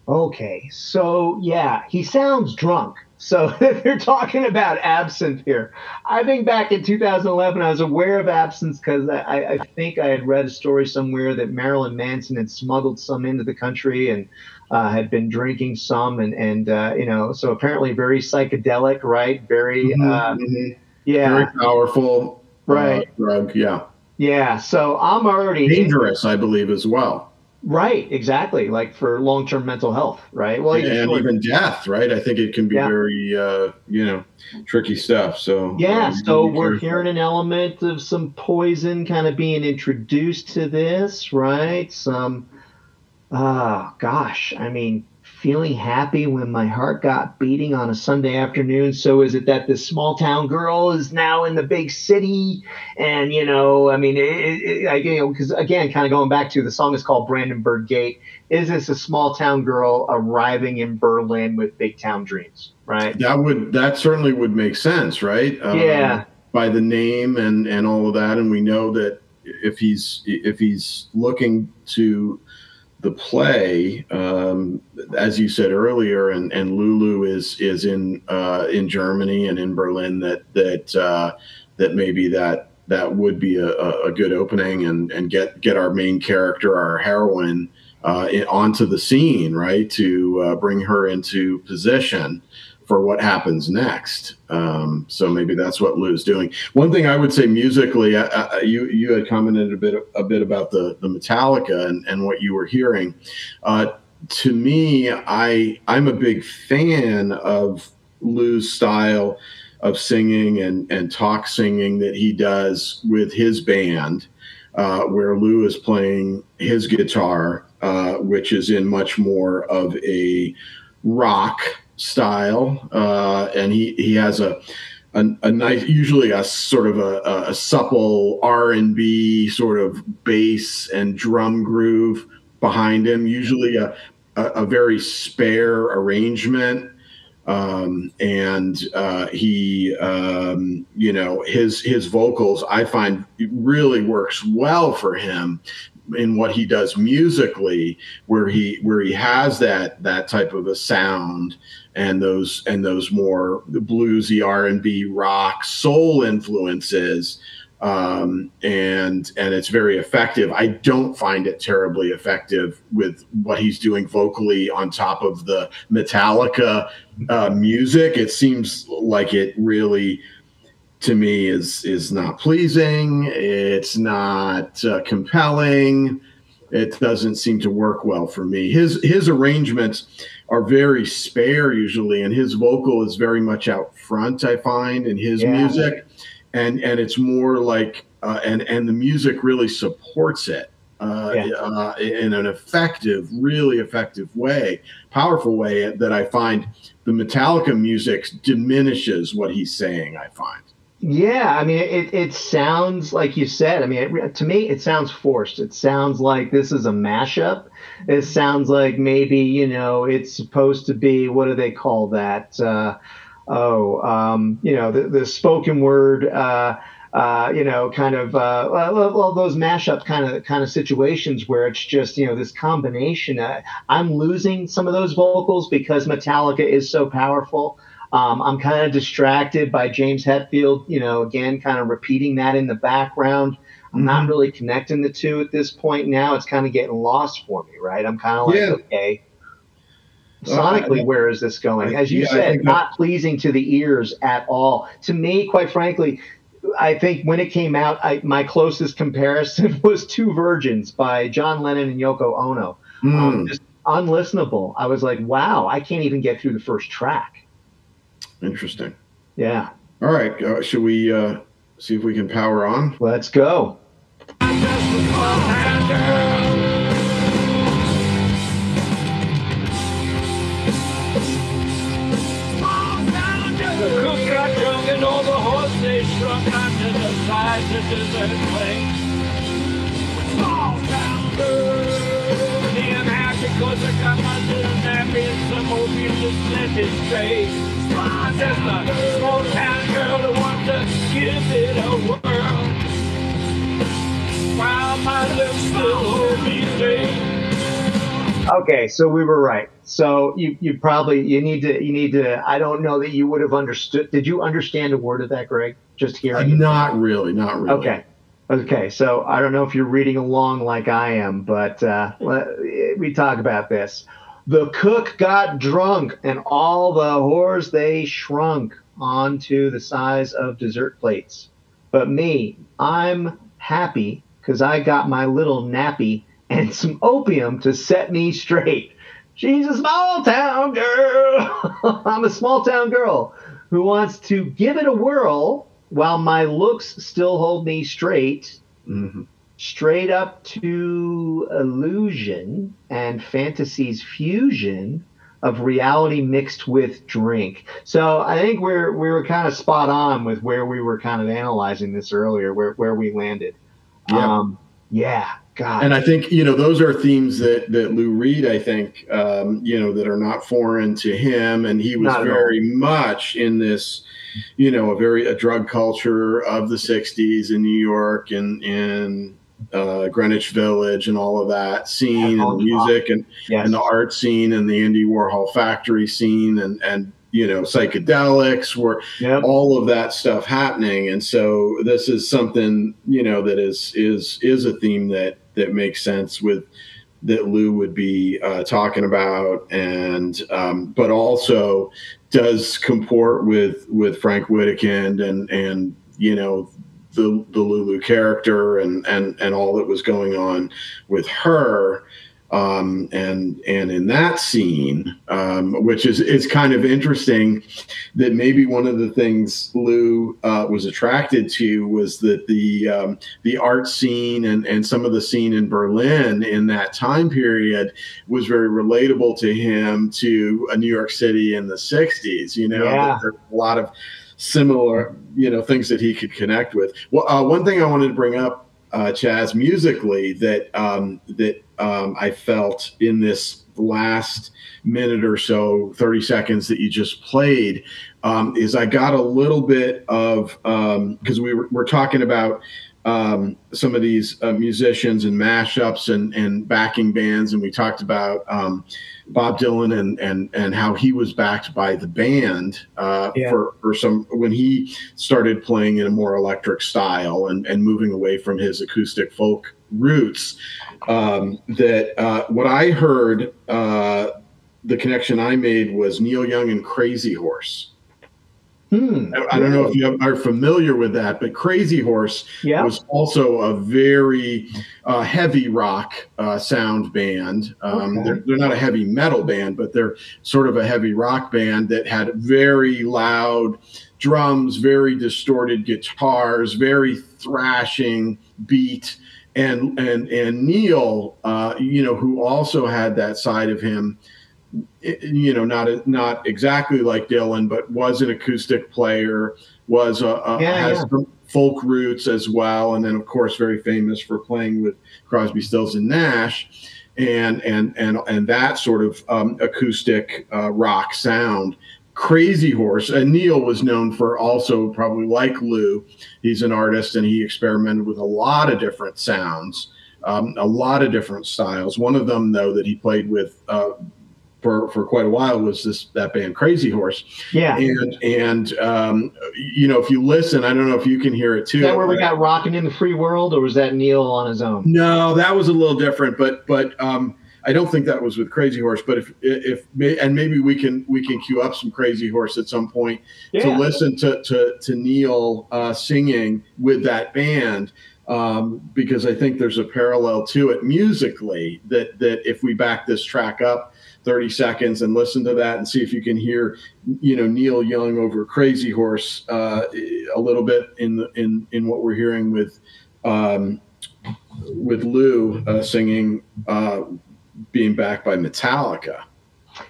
Okay, so yeah, he sounds drunk. So (laughs) if you're talking about absinthe here, I think back in 2011 I was aware of absinthe because I, I think I had read a story somewhere that Marilyn Manson had smuggled some into the country and uh, had been drinking some, and and uh, you know, so apparently very psychedelic, right? Very, uh, Mhm. yeah, Very powerful uh, Right. drug. Yeah. yeah. So I'm already Dangerous, I believe, as well. Right, exactly, like for long-term mental health, right? Well, yeah, and even death, right? I think it can be Yeah. very, uh, you know, tricky stuff. So Yeah, um, so we're hearing an element of some poison kind of being introduced to this, right? Some, ah, gosh, I mean, feeling happy when my heart got beating on a Sunday afternoon. So is it that this small town girl is now in the big city? And, you know, I mean, it, it, I- you know, because again, kind of going back to the song is called Brandenburg Gate. Is this a small town girl arriving in Berlin with big town dreams, right? That would that certainly would make sense, right? Um, Yeah. By the name and and all of that, and we know that if he's if he's looking to the play, um, as you said earlier, and, and Lulu is is in uh, in Germany and in Berlin. That that uh, that maybe that that would be a, a good opening and and get get our main character, our heroine, uh, onto the scene, right? To uh, bring her into position for what happens next. Um, so maybe that's what Lou's doing. One thing I would say musically, I, I, you you had commented a bit a bit about the the Metallica and, and what you were hearing. Uh, to me, I I'm a big fan of Lou's style of singing and and talk singing that he does with his band, uh, where Lou is playing his guitar, uh, which is in much more of a rock style, uh, and he he has a, a a nice, usually a sort of a, a supple R and B sort of bass and drum groove behind him. Usually a a, a very spare arrangement. Um, and uh, he, um, you know, his his vocals, I find really works well for him in what he does musically, where he where he has that that type of a sound and those and those more bluesy R and B rock soul influences um, and and it's very effective. I don't find it terribly effective with what he's doing vocally on top of the Metallica uh, music. It seems like it really, to me, is is not pleasing. It's not uh, compelling. It doesn't seem to work well for me. His his arrangements are very spare usually, and his vocal is very much out front. I find in his Yeah. music and and it's more like uh, and and the music really supports it uh, Yeah. uh, in an effective, really effective way, powerful way that I find the Metallica music diminishes what he's saying. I find. Yeah, I mean, it, it sounds like you said. I mean, it, to me, it sounds forced. It sounds like this is a mashup. It sounds like maybe you know it's supposed to be what do they call that? Uh, oh, um, you know, the, the spoken word, uh, uh, you know, kind of uh, well, those mashup kind of kind of situations where it's just you know this combination. Uh, I'm losing some of those vocals because Metallica is so powerful. Um, I'm kind of distracted by James Hetfield, you know, again, kind of repeating that in the background. I'm not really connecting the two at this point now. It's kind of getting lost for me, right? I'm kind of like, yeah. okay, sonically, uh, where is this going? As you yeah, said, not pleasing to the ears at all. To me, quite frankly, I think when it came out, I, my closest comparison (laughs) was Two Virgins by John Lennon and Yoko Ono. Mm. Um, just unlistenable. I was like, wow, I can't even get through the first track. Interesting. Yeah. All right. Uh, should we uh, see if we can power on? Let's go. Size of desert place. Small town girl, being happy cause I got my little nappy and some opium to set it straight. Just a small town girl wants to give it a whirl. Okay, so we were right. So you, you probably you need to you need to I don't know that you would have understood. Did you understand a word of that, Greg? Just hearing. Not really, not really. Okay. Okay, so I don't know if you're reading along like I am, but uh, we talk about this. The cook got drunk, and all the whores they shrunk onto the size of dessert plates. But me, I'm happy because I got my little nappy and some opium to set me straight. She's a small town girl. (laughs) I'm a small town girl who wants to give it a whirl while my looks still hold me straight. Mm-hmm. Straight up to illusion and fantasy's fusion of reality mixed with drink. So I think we're we were kind of spot on with where we were kind of analyzing this earlier, where where we landed. Yeah. Um, yeah. God. And I think you know those are themes that that Lou Reed, I think, um, you know, that are not foreign to him, and he was very much in this, you know, a very a drug culture of the '60s in New York and in uh, Greenwich Village and all of that scene and music and yes. and the art scene and the Andy Warhol factory scene and and you know psychedelics were yep. all of that stuff happening. And so this is something you know that is is is a theme that that makes sense with that Lou would be uh, talking about, and um, but also does comport with with Frank Wedekind and and you know the the Lulu character and and and all that was going on with her um, and and in that scene, um, which is is kind of interesting, that maybe one of the things Lou uh, was attracted to was that the um, the art scene and and some of the scene in Berlin in that time period was very relatable to him to a New York City in the '60s. You know, yeah. there's a lot of similar you know things that he could connect with. Well, uh, one thing I wanted to bring up, uh, Chaz, musically that um, that um, I felt in this last minute or so, 30 seconds that you just played, um, is I got a little bit of, because um, we were, we're talking about um, some of these uh, musicians and mashups and, and backing bands, and we talked about um, Bob Dylan and and and how he was backed by the band uh, yeah. for for some when he started playing in a more electric style and and moving away from his acoustic folk roots. Um, that uh, what I heard, uh, the connection I made was Neil Young and Crazy Horse. Hmm, I, don't know if you are familiar with that, but Crazy Horse yeah. was also a very uh, heavy rock uh, sound band. Um, okay. they're, they're, not a heavy metal band, but they're sort of a heavy rock band that had very loud drums, very distorted guitars, very thrashing beat and and and Neil, uh, you know, who also had that side of him, you know, not not exactly like Dylan, but was an acoustic player, was a, a yeah, has yeah. folk roots as well, and then of course very famous for playing with Crosby, Stills, and Nash, and and and and that sort of um, acoustic uh, rock sound. Crazy Horse. And Neil was known for also probably like Lou. He's an artist and he experimented with a lot of different sounds, um, a lot of different styles. One of them, though, that he played with uh, for for quite a while was this that band Crazy Horse. Yeah. And and um, you know, if you listen, I don't know if you can hear it too. Is that where we got rocking in the free world, or was that Neil on his own? No, that was a little different, but but um, I don't think that was with Crazy Horse. But if if and maybe we can we can cue up some Crazy Horse at some point Yeah. to listen to to to Neil uh, singing with that band. Um, because I think there's a parallel to it musically that that if we back this track up 30 seconds and listen to that and see if you can hear, you know, Neil Young over Crazy Horse uh, a little bit in the in in what we're hearing with um, with Lou uh, singing, uh, being backed by Metallica.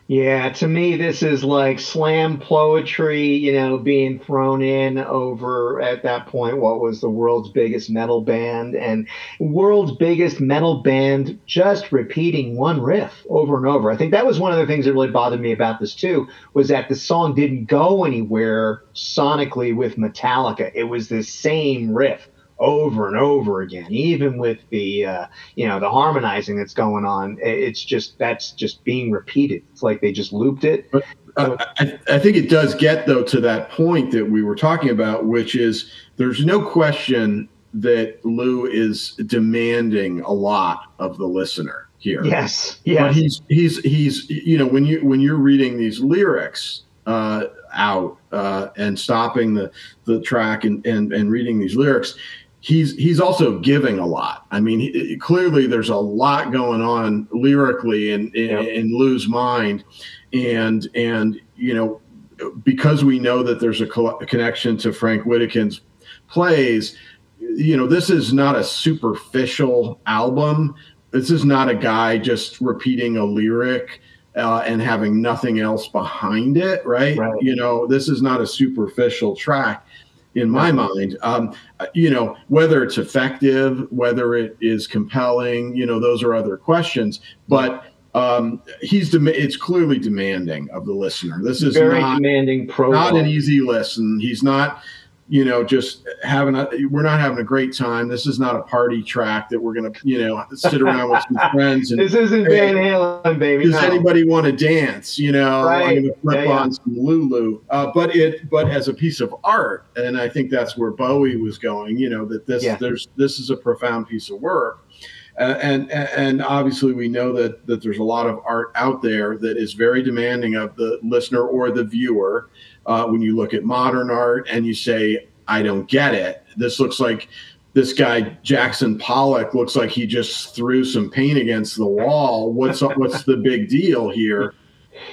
Yeah, to me, this is like slam poetry, you know, being thrown in over at that point what was the world's biggest metal band and world's biggest metal band just repeating one riff over and over. I think that was one of the things that really bothered me about this too was that the song didn't go anywhere sonically with Metallica. It was the same riff over and over again even with the uh, you know the harmonizing that's going on it's just that's just being repeated. It's like they just looped it. Uh, I, I think it does get though to that point that we were talking about, which is there's no question that Lou is demanding a lot of the listener here. yes But he's he's he's you know when you when you're reading these lyrics uh, out uh, and stopping the the track and, and and reading these lyrics, he's he's also giving a lot. I mean, he, clearly there's a lot going on lyrically in in, Yep. in Lou's mind, and and you know because we know that there's a, co- connection to Frank Wedekind's plays. You know, this is not a superficial album. This is not a guy just repeating a lyric uh, and having nothing else behind it, right? Right. You know, this is not a superficial track in my mind. Um, you know, whether it's effective, whether it is compelling, you know, those are other questions. But um, he's dem- it's clearly demanding of the listener. This is very not demanding prologue not an easy listen. He's not, you know, just having a. We're not having a great time. This is not a party track that we're gonna, you know, sit around with some (laughs) friends and. this isn't van halen baby Does no. anybody want to dance? You know, Right. I'm going to flip Yeah, yeah. on some Lulu. Uh, but it, but as a piece of art, and I think that's where Bowie was going. You know, that this, Yeah. there's, this is a profound piece of work. Uh, and and obviously we know that that there's a lot of art out there that is very demanding of the listener or the viewer. Uh, when you look at modern art and you say, "I don't get it," this looks like this guy Jackson Pollock looks like he just threw some paint against the wall. What's what's the big deal here?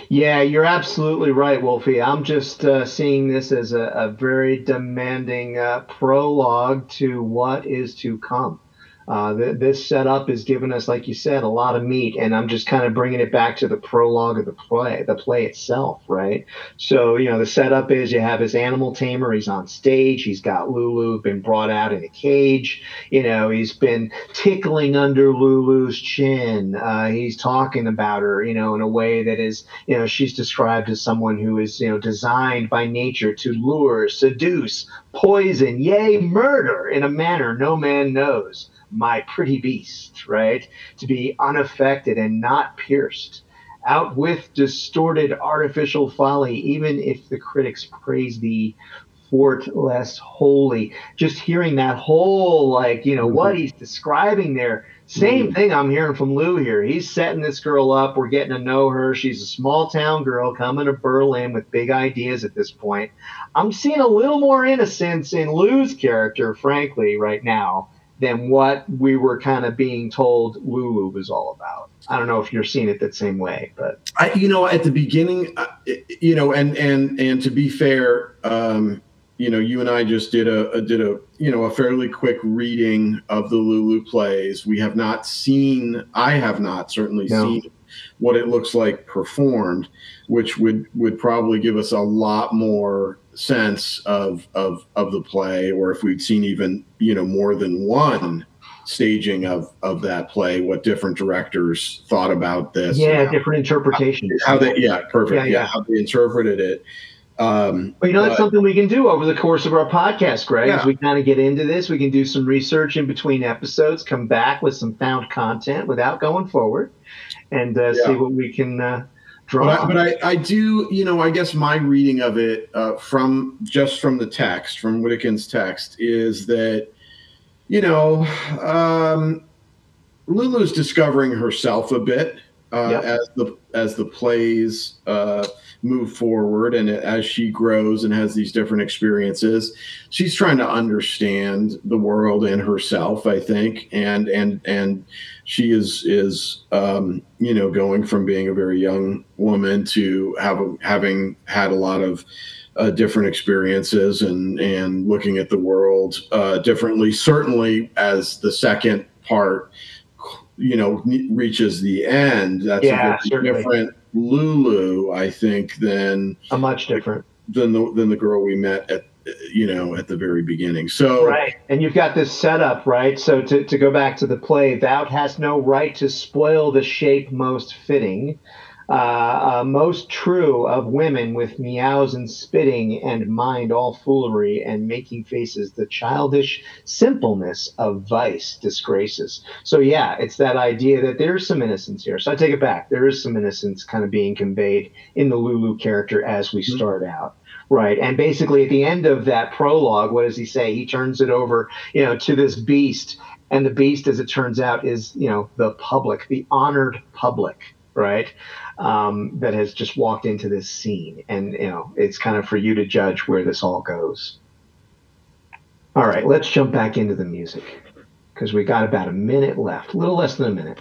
Yeah, you're absolutely right, Wolfie. I'm just uh, seeing this as a, a very demanding uh, prologue to what is to come. Uh, th- this setup is giving us, like you said, a lot of meat, and I'm just kind of bringing it back to the prologue of the play, the play itself, right? So, you know, the setup is you have his animal tamer. He's on stage. He's got Lulu been brought out in a cage. You know, he's been tickling under Lulu's chin. Uh, he's talking about her, you know, in a way that is you know she's described as someone who is you know designed by nature to lure seduce poison yea murder in a manner no man knows my pretty beast right to be unaffected and not pierced out with distorted artificial folly even if the critics praise thee fort less holy just hearing that whole like you know what mm-hmm. he's describing there same mm-hmm. thing I'm hearing from Lou here. He's setting this girl up. We're getting to know her. She's a small town girl coming to Berlin with big ideas at this point. I'm seeing a little more innocence in Lou's character, frankly, right now, than what we were kind of being told Lulu was all about. I don't know if you're seeing it that same way, but I, you know, at the beginning, uh, you know, and and and to be fair, um, you know, you and I just did a, a did a you know a fairly quick reading of the Lulu plays. We have not seen, I have not certainly No. seen what it looks like performed, which would would probably give us a lot more sense of of of the play, or if we'd seen even you know more than one staging of of that play, what different directors thought about this. Yeah, different interpretations. How they, yeah, perfect. Yeah, Yeah, yeah. how they interpreted it. Um, Well, you know, that's but- something we can do over the course of our podcast, Greg. As we kind of get into this, we can do some research in between episodes, come back with some found content without going forward, and uh, see what we can uh, But, I, but I, I do, you know, I guess my reading of it uh, from just from the text, from Wedekind's text, is that, you know, um, Lulu's discovering herself a bit uh, Yep. as the as the plays uh, move forward and as she grows and has these different experiences. She's trying to understand the world and herself, I think, and and and she is is um, you know going from being a very young woman to have having had a lot of uh, different experiences and and looking at the world uh, differently. Certainly, as the second part, you know, reaches the end. That's Yeah, a very different Lulu, I think, than a much different. than the than the girl we met at you know at the very beginning. So Right. And you've got this setup, right? So to, to go back to the play, thou hast no right to spoil the shape most fitting, uh, uh, most true of women with meows and spitting and mind all foolery and making faces, the childish simpleness of vice disgraces. So yeah, it's that idea that there's some innocence here. So I take it back. There is some innocence kind of being conveyed in the Lulu character as we Mhm. start out. Right. And basically at the end of that prologue, what does he say? He turns it over, you know, to this beast. And the beast, as it turns out, is, you know, the public, the honored public, right? Um, that has just walked into this scene. And, you know, it's kind of for you to judge where this all goes. All right, let's jump back into the music because we got about a minute left, a little less than a minute.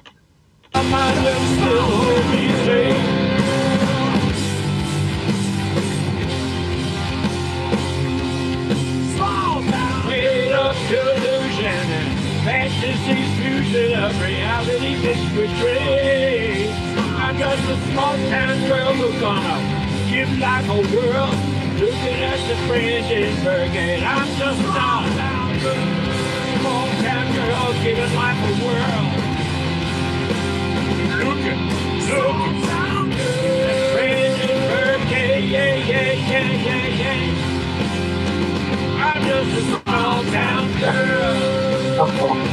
Of reality misbetrayed. I'm just a small town girl who's gonna give life a whirl. Looking at the fringes brigade, I'm just a small town girl. Giving life a whirl. Looking, looking. Yeah, yeah, yeah, yeah, yeah. I'm just a small town girl.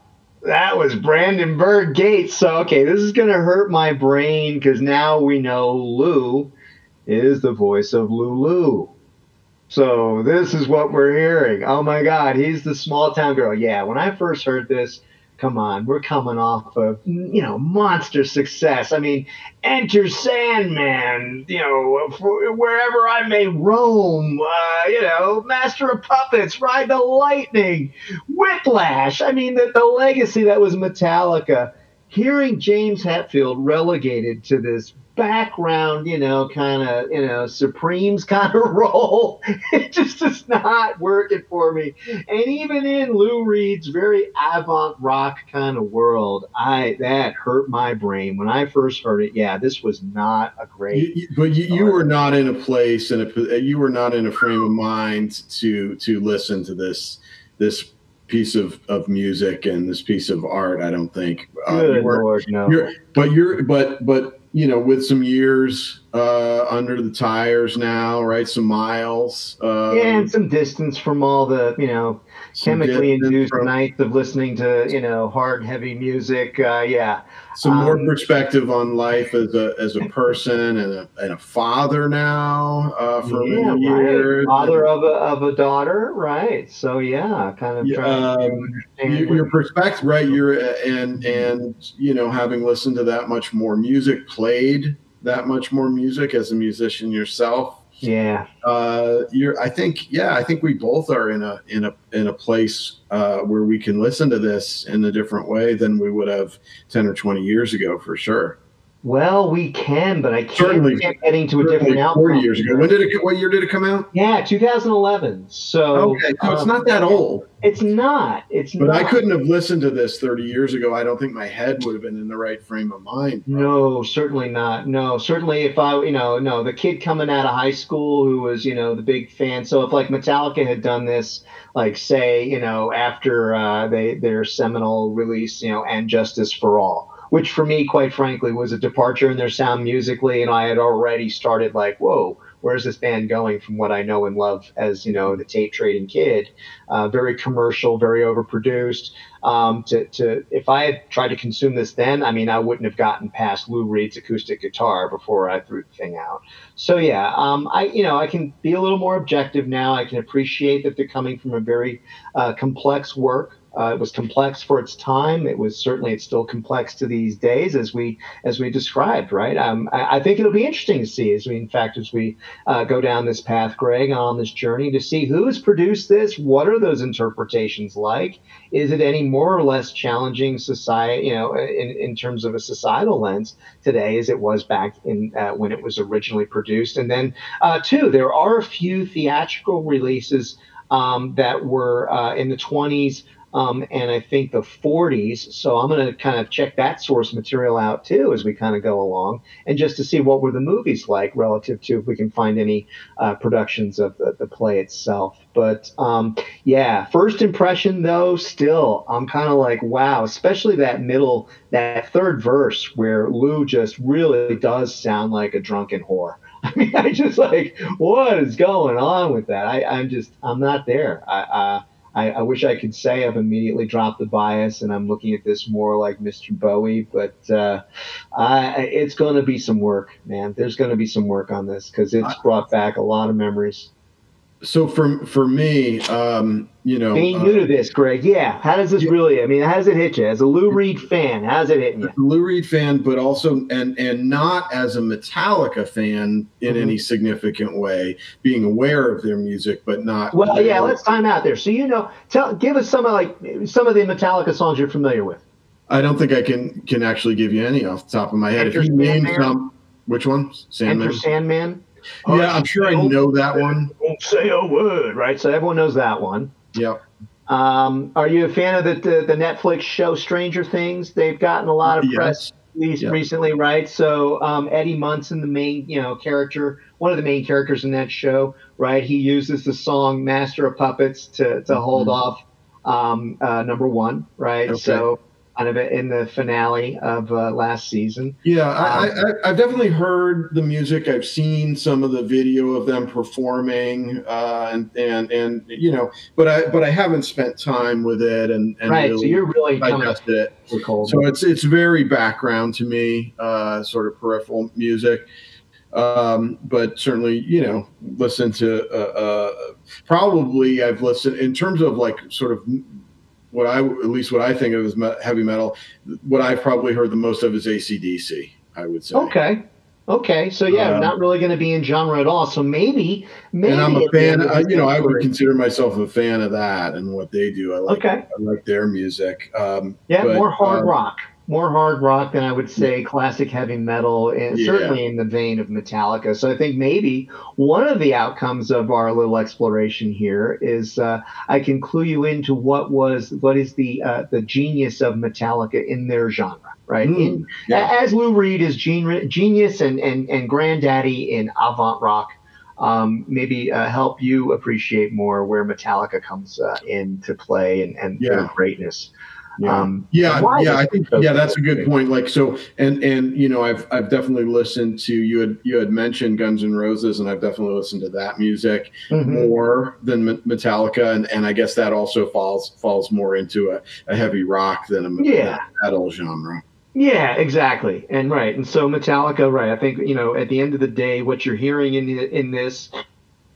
that was Brandenburg Gates. So, okay, this is going to hurt my brain because now we know Lou is the voice of Lulu. So, this is what we're hearing. Oh my God, he's the small town girl. Yeah, when I first heard this, come on, we're coming off of, you know, monster success. I mean, Enter Sandman, you know, wherever I may roam, uh, you know, Master of Puppets, Ride the Lightning, Whiplash. I mean, the, the legacy that was Metallica. Hearing James Hetfield relegated to this background, you know, kind of, you know, Supremes (laughs) kind of role, it just is not working for me. And even in Lou Reed's very avant rock kind of world, I that hurt my brain when I first heard it. Yeah, this was not a great. You, but you, you were not in a place and you were not in a frame of mind to to listen to this this piece of, of music and this piece of art. I don't think. Uh, Good weren't- lord, no. but you're but but you know with some years uh, under the tires now, right? Some miles. Uh, yeah, and some distance from all the you know chemically induced from- nights of listening to you know hard, heavy music. Uh, yeah, some more Um, perspective on life as a as a person and a and a father now uh, for yeah, many right. years. Father of a of a daughter, right? So yeah, kind of Yeah, trying to um, your, your perspective, right? You're and and you know having listened to that much more music, played that much more music as a musician yourself. Yeah, Uh, you're, I think, yeah, I think we both are in a in a in a place uh, where we can listen to this in a different way than we would have ten or twenty years ago, for sure. Well, we can, but I can't Certainly- getting to a different outcome. Forty years ago. When did it? What year did it come out? Yeah, 2011. So Okay, so it's um, not that old. It's not. It's But not. I couldn't have listened to this 30 years ago. I don't think my head would have been in the right frame of mind. No, certainly not. No, certainly if I, you know, no, the kid coming out of high school who was, you know, the big fan. So if like Metallica had done this, like say, you know, after uh, they their seminal release, you know, and Justice for All, which for me, quite frankly, was a departure in their sound musically, and I had already started like, whoa. Where's this band going from what I know and love as you know the tape trading kid? Uh, very commercial, very overproduced um, to, to if I had tried to consume this then, I mean, I wouldn't have gotten past Lou Reed's acoustic guitar before I threw the thing out. So yeah, um, I you know I can be a little more objective now. I can appreciate that they're coming from a very uh, complex work. Uh, it was complex for its time. It was certainly it's still complex to these days, as we as we described, right? Um, I, I think it'll be interesting to see, as we in fact as we uh, go down this path, Greg, on this journey, to see who's produced this. What are those interpretations like? Is it any more or less challenging society, you know, in, in terms of a societal lens today as it was back in uh, when it was originally produced? And then, uh, two, there are a few theatrical releases um, that were uh, in the 20s um, and I think the 40s. So I'm going to kind of check that source material out too as we kind of go along, and just to see what were the movies like relative to if we can find any uh, productions of the, the play itself. But um, yeah, first impression though, still I'm kind of like wow, especially that middle, that third verse where Lou just really does sound like a drunken whore. (laughs) I mean, I just like what is going on with that? I, I'm just I'm not there. I, uh, I, I wish I could say I've immediately dropped the bias and I'm looking at this more like Mr. Bowie, but uh, I, it's going to be some work, man. There's going to be some work on this because it's brought back a lot of memories. So for for me, um, you know, Being uh, new to this, Greg, yeah. How does this really? I mean, how does it hit you as a Lou Reed fan? How's it hitting you? Lou Reed fan, but also and and not as a Metallica fan in Mhm. any significant way, being aware of their music, but not. Well, yeah. Let's time out there. So you know, tell give us some of like some of the Metallica songs you're familiar with. I don't think I can can actually give you any off the top of my head. Enter if you name some, which one? Sandman. Enter Sandman. Yeah, I'm sure I know that one. Won't say a word, right? So everyone knows that one. Yep. Um, are you a fan of the, the the Netflix show Stranger Things? They've gotten a lot of press Yes. re- Yeah. recently, right? So um, Eddie Munson, the main you know character, one of the main characters in that show, right? He uses the song "Master of Puppets" to to hold Mhm. off um, uh, number one, right? Okay. So kind of in the finale of uh, last season. Yeah, I, Um, I, I've definitely heard the music. I've seen some of the video of them performing, uh, and and and you know, but I but I haven't spent time with it and, and right. really so you're really digested it. cold. So it's it's very background to me, uh, sort of peripheral music. Um, but certainly, you know, listen to uh, uh, probably I've listened in terms of like sort of what I at least what I think of as me- heavy metal. What I've probably heard the most of is ACDC. I would say. Okay. Okay. So yeah, Um, not really going to be in genre at all. So maybe, maybe. And I'm a fan. I, you know, I would consider myself a fan of that and what they do. I like. Okay. I like their music. Um, Yeah, but, more hard um, rock. More hard rock than I would say classic heavy metal, and Yeah. certainly in the vein of Metallica. So I think maybe one of the outcomes of our little exploration here is uh, I can clue you into what was what is the uh, the genius of Metallica in their genre, right? Mm, in, yeah. As Lou Reed is gen- genius and, and and granddaddy in avant rock. Um, maybe uh, help you appreciate more where Metallica comes uh, into play and, and their greatness. Yeah. Um, yeah, yeah, I think yeah, that's a good point. Like so, and and you know, I've I've definitely listened to you had you had mentioned Guns N' Roses, and I've definitely listened to that music Mhm. more than Metallica, and and I guess that also falls falls more into a, a heavy rock than a Yeah. metal genre. Yeah, exactly, and right, and so Metallica, right? I think you know, at the end of the day, what you're hearing in in this,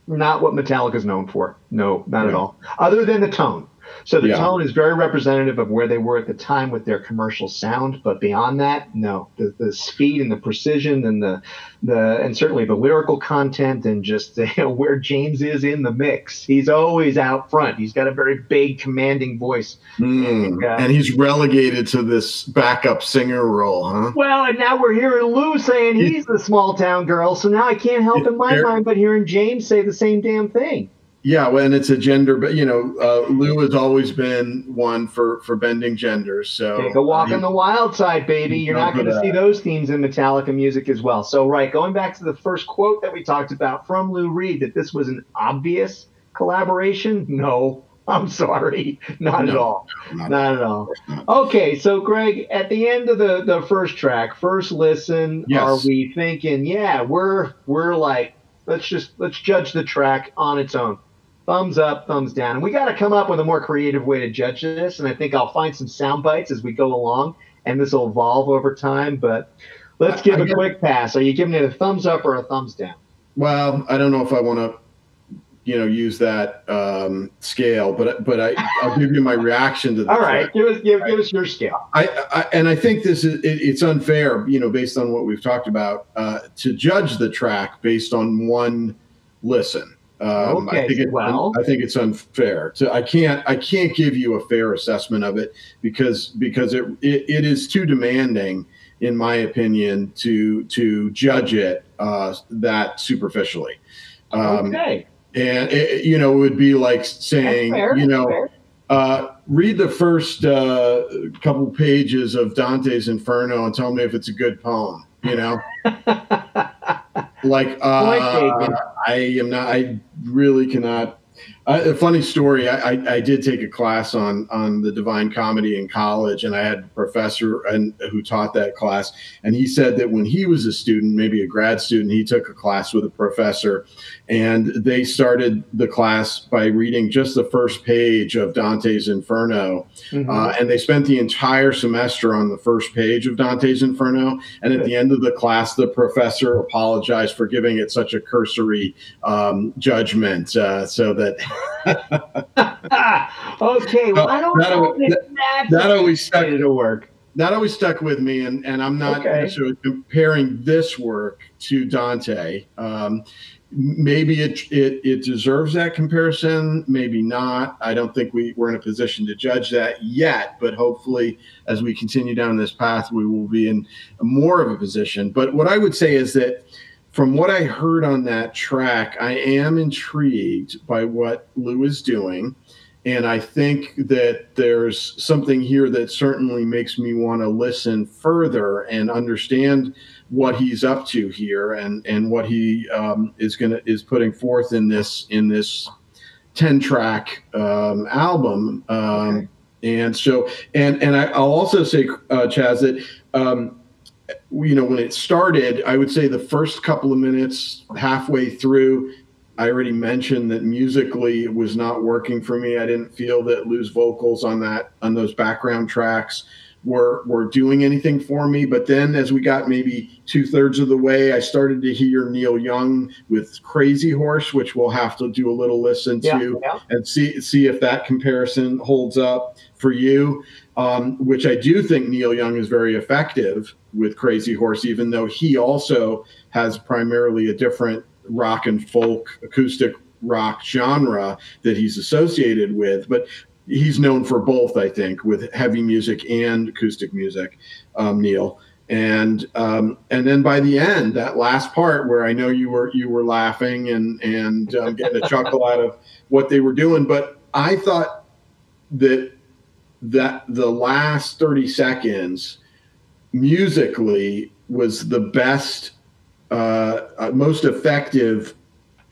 not what Metallica's known for. No, not at all. Other than the tone, So the Yeah. tone is very representative of where they were at the time with their commercial sound. But beyond that, no, the, the speed and the precision and the the and certainly the lyrical content and just (laughs) you know, where James is in the mix. He's always out front. He's got a very big, commanding voice. Hmm. Yeah. And he's relegated to this backup singer role, huh? Well, and now we're hearing Lou saying he's the small town girl. So now I can't help in my mind but hearing James say the same damn thing. Yeah, and it's a gender, but you know, uh, Lou has always been one for for bending genders. So Take a walk uh, on the wild side, baby. You're not going to see those themes in Metallica music as well. So, right, going back to the first quote that we talked about from Lou Reed, that this was an obvious collaboration. No, (laughs) I'm sorry, not at No, all, not- not at all. Okay, so Greg, at the end of the the first track, first listen, Yes. are we thinking, yeah, we're we're like, let's just let's judge the track on its own. Thumbs up, thumbs down. And we got to come up with a more creative way to judge this. And I think I'll find some sound bites as we go along, and this will evolve over time. But let's give I a guess- quick pass. Are you giving it a thumbs up or a thumbs down? Well, I don't know if I want to, you know, use that um, scale, but but I I'll give you my reaction to the All right, give us give, give us your scale. I, I and I think this is it, it's unfair, you know, based on what we've talked about, uh, to judge the track based on one listen. Um, I think it, well- I think it's unfair. To I can't I can't give you a fair assessment of it because because it it, it is too demanding, in my opinion, to to judge it uh, that superficially. Um, okay, and it, you know, it would be like saying, fair, you know, uh, read the first uh, couple pages of Dante's Inferno and tell me if it's a good poem. You know, (laughs) like uh. I am not. I really cannot. A funny story. I, I, I did take a class on on the Divine Comedy in college, and I had a professor and who taught that class, and he said that when he was a student, maybe a grad student, he took a class with a professor, and they started the class by reading just the first page of Dante's Inferno, Mhm. uh, and they spent the entire semester on the first page of Dante's Inferno. And at the end of the class, the professor apologized for giving it such a cursory um, judgment, uh, so that (laughs) okay, well, I don't That know always- if that's that always stuck. to work. that always stuck with me, and, and I'm not Okay. necessarily comparing this work to Dante. Um, maybe it, it it deserves that comparison, maybe not. I don't think we, we're in a position to judge that yet, but hopefully, as we continue down this path, we will be in more of a position. But what I would say is that from what I heard on that track, I am intrigued by what Lou is doing. And I think that there's something here that certainly makes me want to listen further and understand what he's up to here and, and what he um, is gonna is putting forth in this in this 10 track um, album. Um, Okay. And so and and I, I'll also say, uh, Chaz, that um, you know when it started, I would say the first couple of minutes, halfway through, I already mentioned that musically it was not working for me. I didn't feel that Lou's vocals on that on those background tracks were were doing anything for me. But then as we got maybe two thirds of the way, I started to hear Neil Young with Crazy Horse, which we'll have to do a little listen Yeah, to yeah. and see see if that comparison holds up for you. Um, which I do think Neil Young is very effective with Crazy Horse, even though he also has primarily a different rock and folk acoustic rock genre that he's associated with. But he's known for both, I think, with heavy music and acoustic music, um, Neil. And um, and then by the end, that last part where I know you were you were laughing and and um, getting a chuckle out of what they were doing, but I thought that that the last 30 seconds musically was the best uh, uh, most effective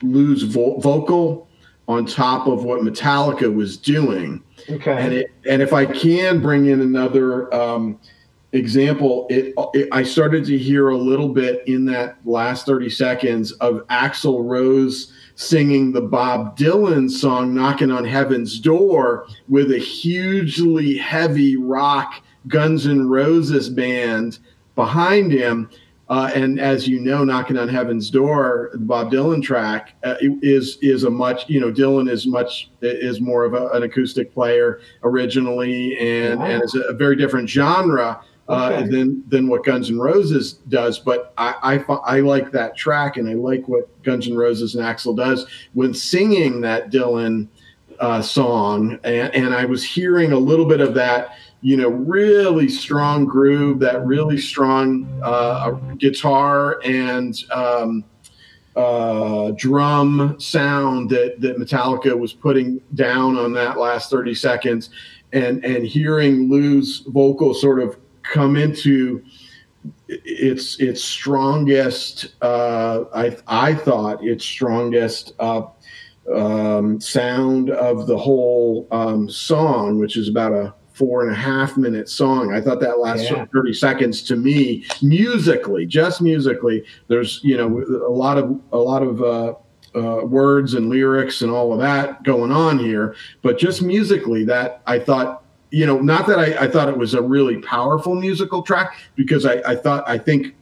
Lou's vo- vocal on top of what Metallica was doing Okay. and it and if I can bring in another um, example, it, it I started to hear a little bit in that last thirty seconds of Axl Rose singing the Bob Dylan song "Knocking on Heaven's Door" with a hugely heavy rock Guns N' Roses band behind him. Uh, and as you know, "Knocking on Heaven's Door," the Bob Dylan track uh, is is a much you know Dylan is much is more of a, an acoustic player originally, and wow. and it's a, very different genre uh, than than what Guns N' Roses does. But I, I I like that track, and I like what Guns N' Roses and Axl does when singing that Dylan uh, song, and, and I was hearing a little bit of that you know, really strong groove, that really strong uh, guitar and um, uh, drum sound that that Metallica was putting down on that last 30 seconds, and and hearing Lou's vocal sort of come into its its strongest. Uh, I I thought its strongest. Uh, um, sound of the whole um, song, which is about a four and a half minute song. I thought that last yeah. 30 seconds to me, musically, just musically, there's, you know, a lot of, a lot of, uh, uh, words and lyrics and all of that going on here, but just musically, that I thought, you know, not that I, I thought it was a really powerful musical track because I, I thought I think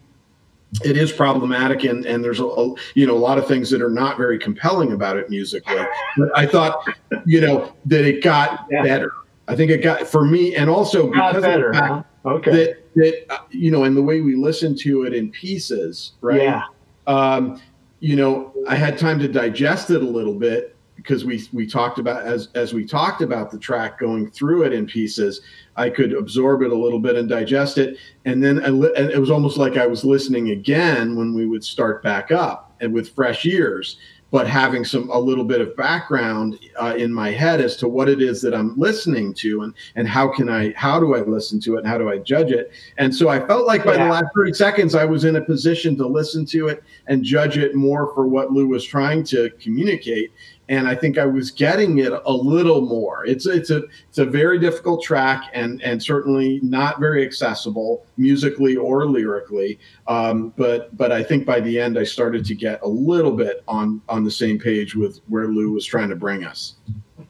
it is problematic and, and there's a, a, you know a lot of things that are not very compelling about it musically but i thought you know that it got yeah. better I think it got for me, and also because better, of the fact huh? okay. that that uh, you know, and the way we listen to it in pieces, right? Yeah. Um, you know, I had time to digest it a little bit because we we talked about as as we talked about the track going through it in pieces. I could absorb it a little bit and digest it, and then and it was almost like I was listening again when we would start back up and with fresh ears but having some a little bit of background uh, in my head as to what it is that I'm listening to and and how can I how do I listen to it and how do I judge it and so I felt like by yeah. the last 30 seconds I was in a position to listen to it and judge it more for what Lou was trying to communicate and I think I was getting it a little more. It's it's a it's a very difficult track and and certainly not very accessible musically or lyrically. Um, but but I think by the end I started to get a little bit on on the same page with where Lou was trying to bring us.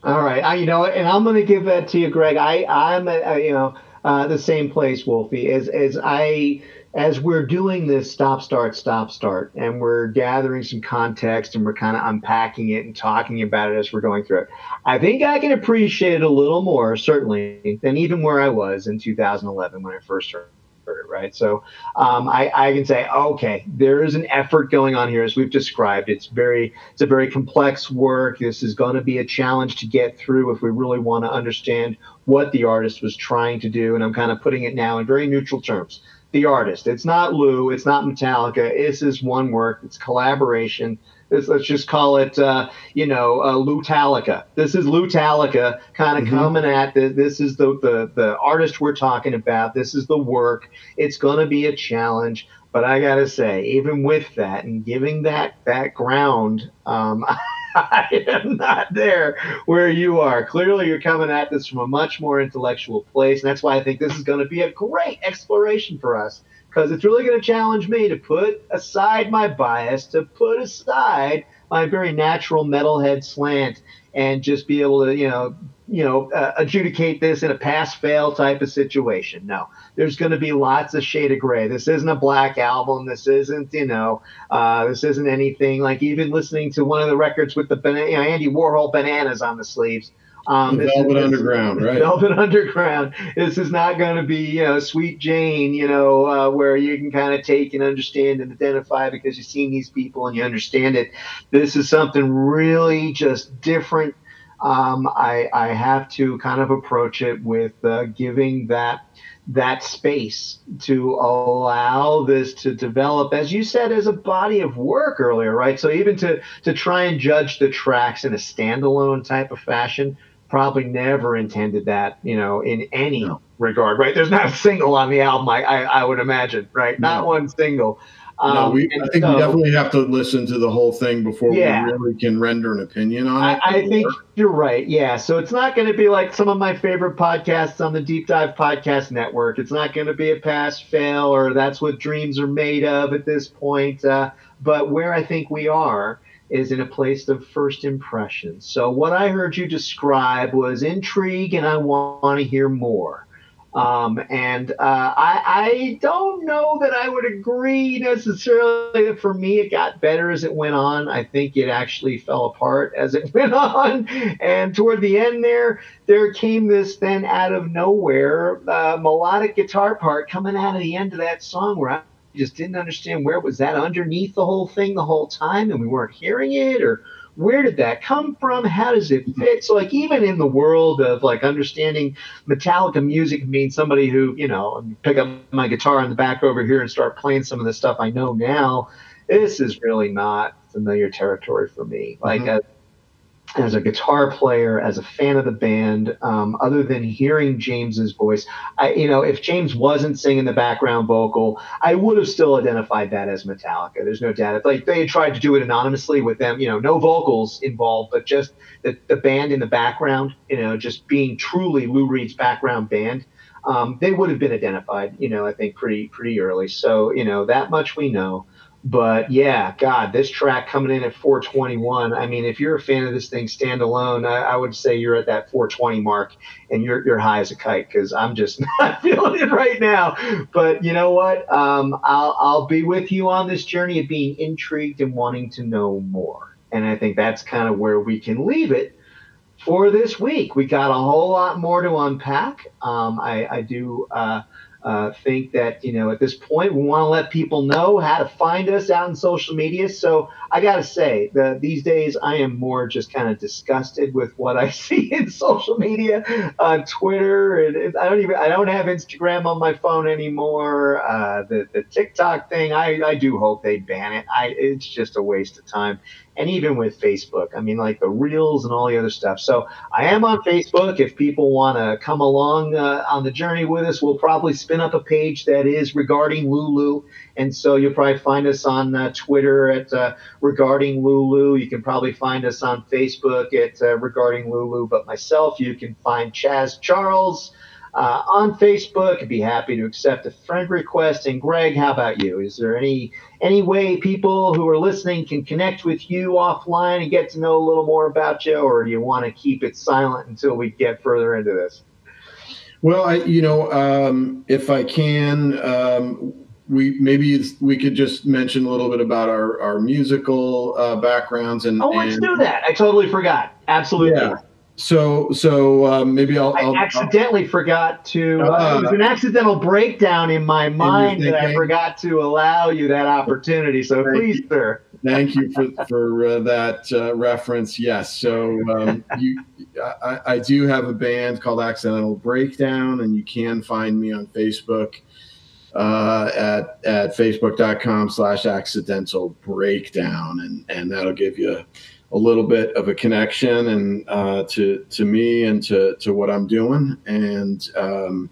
All right, I, you know, and I'm going to give that to you, Greg. I I'm a, you know uh, the same place, Wolfie, as as I as we're doing this stop start stop start and we're gathering some context and we're kind of unpacking it and talking about it as we're going through it i think i can appreciate it a little more certainly than even where i was in 2011 when i first heard it right? So um, I, I can say okay there is an effort going on here as we've described. It's very it's a very complex work. This is going to be a challenge to get through if we really want to understand what the artist was trying to do and i'm kind of putting it now in very neutral terms the artist. It's not Lou. It's not Metallica. This is one work. It's collaboration. It's, let's just call it, uh, you know, uh, Lou-talica. This is Lou-talica kind of mm-hmm. coming at this. This is the, the the artist we're talking about. This is the work. It's going to be a challenge. But I gotta say, even with that and giving that that ground, um, (laughs) I am not there where you are. Clearly, you're coming at this from a much more intellectual place. And that's why I think this is going to be a great exploration for us because it's really going to challenge me to put aside my bias, to put aside my very natural metalhead slant and just be able to, you know, you know, uh, adjudicate this in a pass fail type of situation. No, there's going to be lots of shade of gray. This isn't a black album. This isn't, you know, uh, this isn't anything like even listening to one of the records with the you know, Andy Warhol bananas on the sleeves. Um, Velvet is, Underground, right? Velvet Underground. This is not going to be, you know, Sweet Jane, you know, uh, where you can kind of take and understand and identify because you've seen these people and you understand it. This is something really just different. Um, I, I have to kind of approach it with uh, giving that that space to allow this to develop as you said as a body of work earlier right so even to to try and judge the tracks in a standalone type of fashion probably never intended that you know in any no. regard right there's not a single on the album i i, I would imagine right no. not one single um, no, we, I think so, we definitely have to listen to the whole thing before yeah, we really can render an opinion on it. I, I think you're right. Yeah. So it's not going to be like some of my favorite podcasts on the Deep Dive Podcast Network. It's not going to be a pass fail or that's what dreams are made of at this point. Uh, but where I think we are is in a place of first impressions. So what I heard you describe was intrigue and I want to hear more. Um, and uh, I, I don't know that I would agree necessarily that for me it got better as it went on. I think it actually fell apart (laughs) as it went on. And toward the end there, there came this then out of nowhere uh, melodic guitar part coming out of the end of that song where I just didn't understand where was that underneath the whole thing the whole time and we weren't hearing it or where did that come from? How does it fit? So, like, even in the world of like understanding Metallica music means somebody who, you know, pick up my guitar in the back over here and start playing some of the stuff I know now. This is really not familiar territory for me. Like, mm-hmm as a guitar player, as a fan of the band, um, other than hearing James's voice, I, you know, if James wasn't singing the background vocal, I would have still identified that as Metallica. There's no doubt. It's Like they tried to do it anonymously with them, you know, no vocals involved, but just the, the band in the background, you know, just being truly Lou Reed's background band. Um, they would have been identified, you know, I think pretty pretty early. So, you know, that much we know. But yeah, God, this track coming in at 421. I mean, if you're a fan of this thing standalone, I, I would say you're at that 420 mark and you're, you're high as a kite because I'm just (laughs) not feeling it right now. But you know what? Um, I'll, I'll be with you on this journey of being intrigued and wanting to know more. And I think that's kind of where we can leave it for this week. We got a whole lot more to unpack. Um, I, I do. Uh, uh, think that you know at this point we want to let people know how to find us out in social media. So I got to say, the, these days I am more just kind of disgusted with what I (laughs) see in social media, on Twitter, and I don't even I don't have Instagram on my phone anymore. Uh, the the TikTok thing, I I do hope they ban it. I it's just a waste of time and even with Facebook. I mean, like the reels and all the other stuff. So I am on Facebook. If people want to come along uh, on the journey with us, we'll probably spin up a page that is regarding Lulu. And so you'll probably find us on uh, Twitter at uh, regarding Lulu. You can probably find us on Facebook at uh, regarding Lulu. But myself, you can find Chaz Charles uh, on Facebook. I'd be happy to accept a friend request. And Greg, how about you? Is there any any way people who are listening can connect with you offline and get to know a little more about you, or do you want to keep it silent until we get further into this? Well, I, you know, um, if I can, um, we maybe we could just mention a little bit about our our musical uh, backgrounds and. Oh, let's and, do that. I totally forgot. Absolutely. Yeah. So, so um, maybe I'll. I'll I accidentally I'll, forgot to. Uh, uh, it was an accidental breakdown in my mind that I forgot to allow you that opportunity. So please, you. sir. Thank you for for uh, that uh, reference. Yes. So um, you, I, I, do have a band called Accidental Breakdown, and you can find me on Facebook uh, at at facebook.com/slash Accidental Breakdown, and and that'll give you a little bit of a connection and uh, to to me and to to what I'm doing, and um,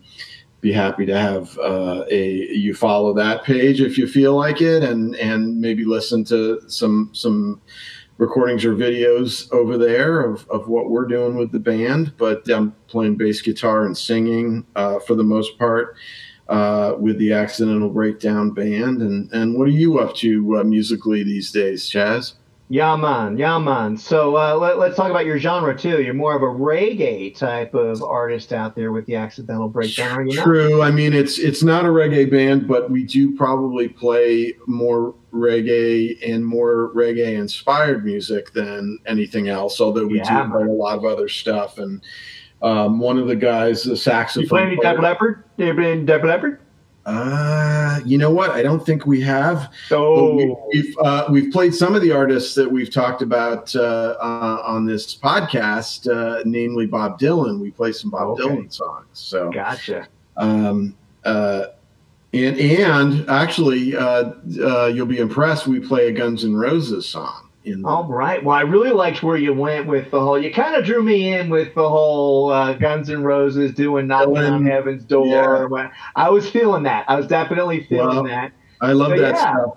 be happy to have uh, a you follow that page if you feel like it, and and maybe listen to some some recordings or videos over there of, of what we're doing with the band. But I'm playing bass guitar and singing uh, for the most part. Uh, with the Accidental Breakdown Band, and and what are you up to uh, musically these days, Chaz? Yeah, man. Yeah, man. So uh, let, us talk about your genre too. You're more of a reggae type of artist out there with the accidental breakdown. Are you True. I mean, it's it's not a reggae band, but we do probably play more reggae and more reggae inspired music than anything else. Although we yeah, do play a lot of other stuff. And um, one of the guys, the saxophone. You play any Def Leppard? You been Def Leppard? Uh, you know what? I don't think we have. Oh, we, we've uh, we've played some of the artists that we've talked about uh, uh, on this podcast, uh, namely Bob Dylan. We play some Bob okay. Dylan songs. So gotcha. Um, uh, and and actually, uh, uh, you'll be impressed. We play a Guns N' Roses song. In All right. Well, I really liked where you went with the whole. You kind of drew me in with the whole uh, Guns N' Roses doing "Knocking on Heaven's Door." Yeah. I was feeling that. I was definitely feeling well, that. I love so, that yeah. stuff.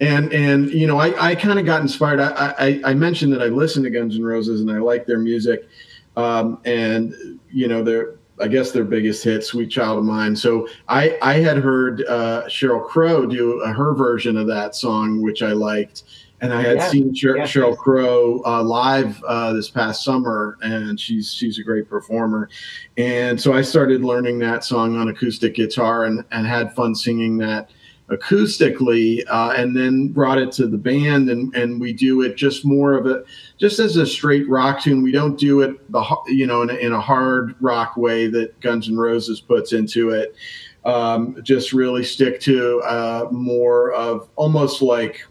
And and you know, I, I kind of got inspired. I, I, I mentioned that I listened to Guns N' Roses and I like their music. Um, and you know, their I guess their biggest hit, "Sweet Child of Mine." So I I had heard uh, Sheryl Crow do her version of that song, which I liked and I had Yes, seen yes, Sheryl. Crow uh, live uh, this past summer, and she's she's a great performer. And so I started learning that song on acoustic guitar, and and had fun singing that acoustically, uh, and then brought it to the band, and and we do it just more of a just as a straight rock tune. We don't do it the you know in a, in a hard rock way that Guns N' Roses puts into it. Um, just really stick to uh, more of almost like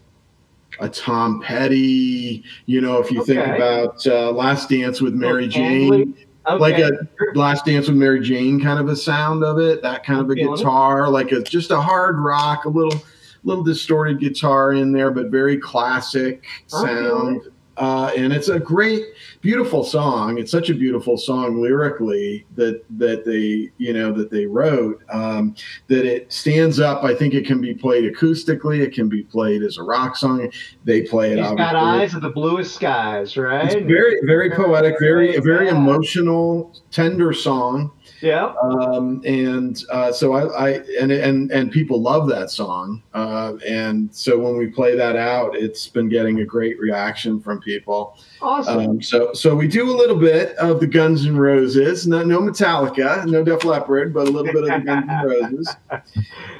a Tom Petty. You know, if you think about uh, Last Dance with Mary Jane. Okay. like a Last Dance with Mary Jane kind of a sound of it. That kind of a guitar, like a just a hard rock, a little little distorted guitar in there, but very classic sound. Uh, and it's a great, beautiful song. It's such a beautiful song lyrically that that they you know that they wrote um, that it stands up. I think it can be played acoustically. It can be played as a rock song. They play it. He's got eyes of the bluest skies, right? It's very very poetic, very very emotional, tender song Yeah. um, and uh, so I, I and and and people love that song, uh, and so when we play that out, it's been getting a great reaction from people. Awesome. Um, so so we do a little bit of the Guns N' Roses, no, no Metallica, no Def Leppard, but a little bit of the Guns N' Roses, (laughs)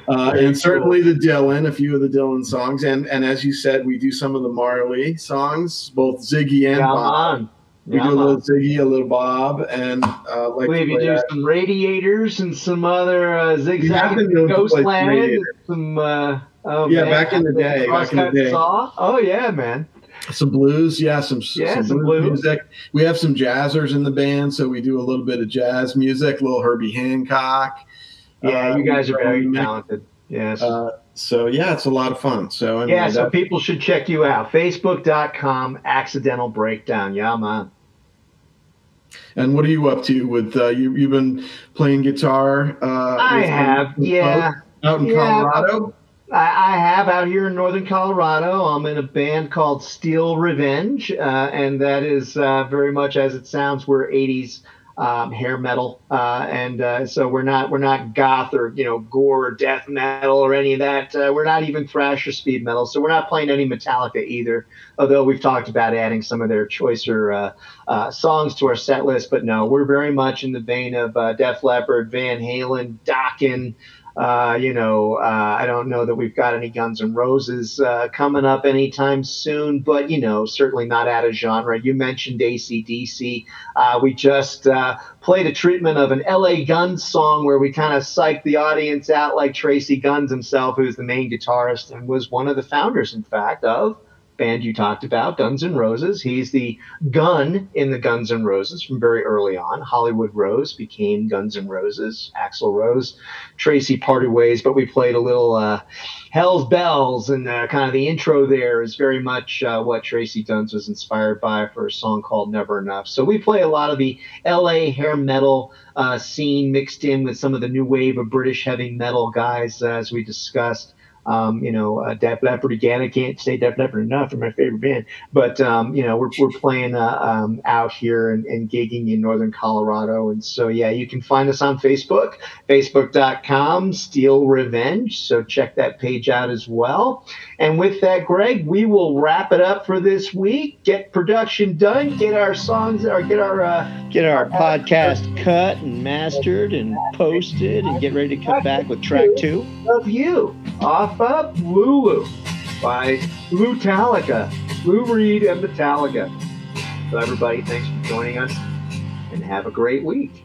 uh, and certainly the Dylan, a few of the Dylan songs, and and as you said, we do some of the Marley songs, both Ziggy and yeah, Bob. man. We Yeah, do a little. Ziggy, a little Bob, and uh, like I believe to you play do that. some radiators and some other uh, zigzag been known some Ghostland, some uh, oh, Yeah, man, back in the day, back in the day. Saw. Oh yeah, man. some blues yeah some Yeah, some, some blues, blues. music we have some jazzers in the band so we do a little bit of jazz music little herbie hancock Yeah, Uh, you guys are very talented. Yes. uh, so yeah it's a lot of fun so anyway, yeah, so people should check you out. Facebook.com accidental breakdown. Yeah, man. And what are you up to with uh, you you've been playing guitar uh I with- have, with yeah. out in Yeah, colorado I, I have out here in northern Colorado. I'm in a band called Steel Revenge, uh, and that is uh, very much as it sounds. We're 80s um, hair metal, uh, and uh, so we're not we're not goth or you know gore or death metal or any of that. Uh, we're not even thrash or speed metal, so we're not playing any Metallica either. Although we've talked about adding some of their choicer uh, uh, songs to our set list, but no, we're very much in the vein of uh, Def Leppard, Van Halen, Dokken. Uh, you know, uh, I don't know that we've got any Guns N' Roses uh, coming up anytime soon, but you know, certainly not out of genre. You mentioned ACDC. Uh, we just uh, played a treatment of an LA Guns song where we kind of psyched the audience out, like Tracii Guns himself, who's the main guitarist and was one of the founders, in fact, of band you talked about, Guns N' Roses. He's the gun in the Guns N' Roses from very early on. Hollywood Rose became Guns N' Roses. Axl Rose, Tracii parted ways, but we played a little uh, Hell's Bells, and uh, kind of the intro there is very much uh, what Tracii Guns was inspired by for a song called Never Enough. So we play a lot of the LA hair metal uh, scene mixed in with some of the new wave of British heavy metal guys, as we discussed. Um, you know, uh, Def Leppard again. I can't say Def Leppard enough. They're my favorite band. But um, you know, we're, we're playing uh, um, out here and, and gigging in northern Colorado, and so yeah, you can find us on Facebook, Facebook.com, Steel Revenge. So check that page out as well. And with that, Greg, we will wrap it up for this week. Get production done. Get our songs, or get our uh, get our podcast cut and mastered and posted, and get ready to come back with track two of you off of Lulu by Metallica, Lou Reed and Metallica. So everybody, thanks for joining us, and have a great week.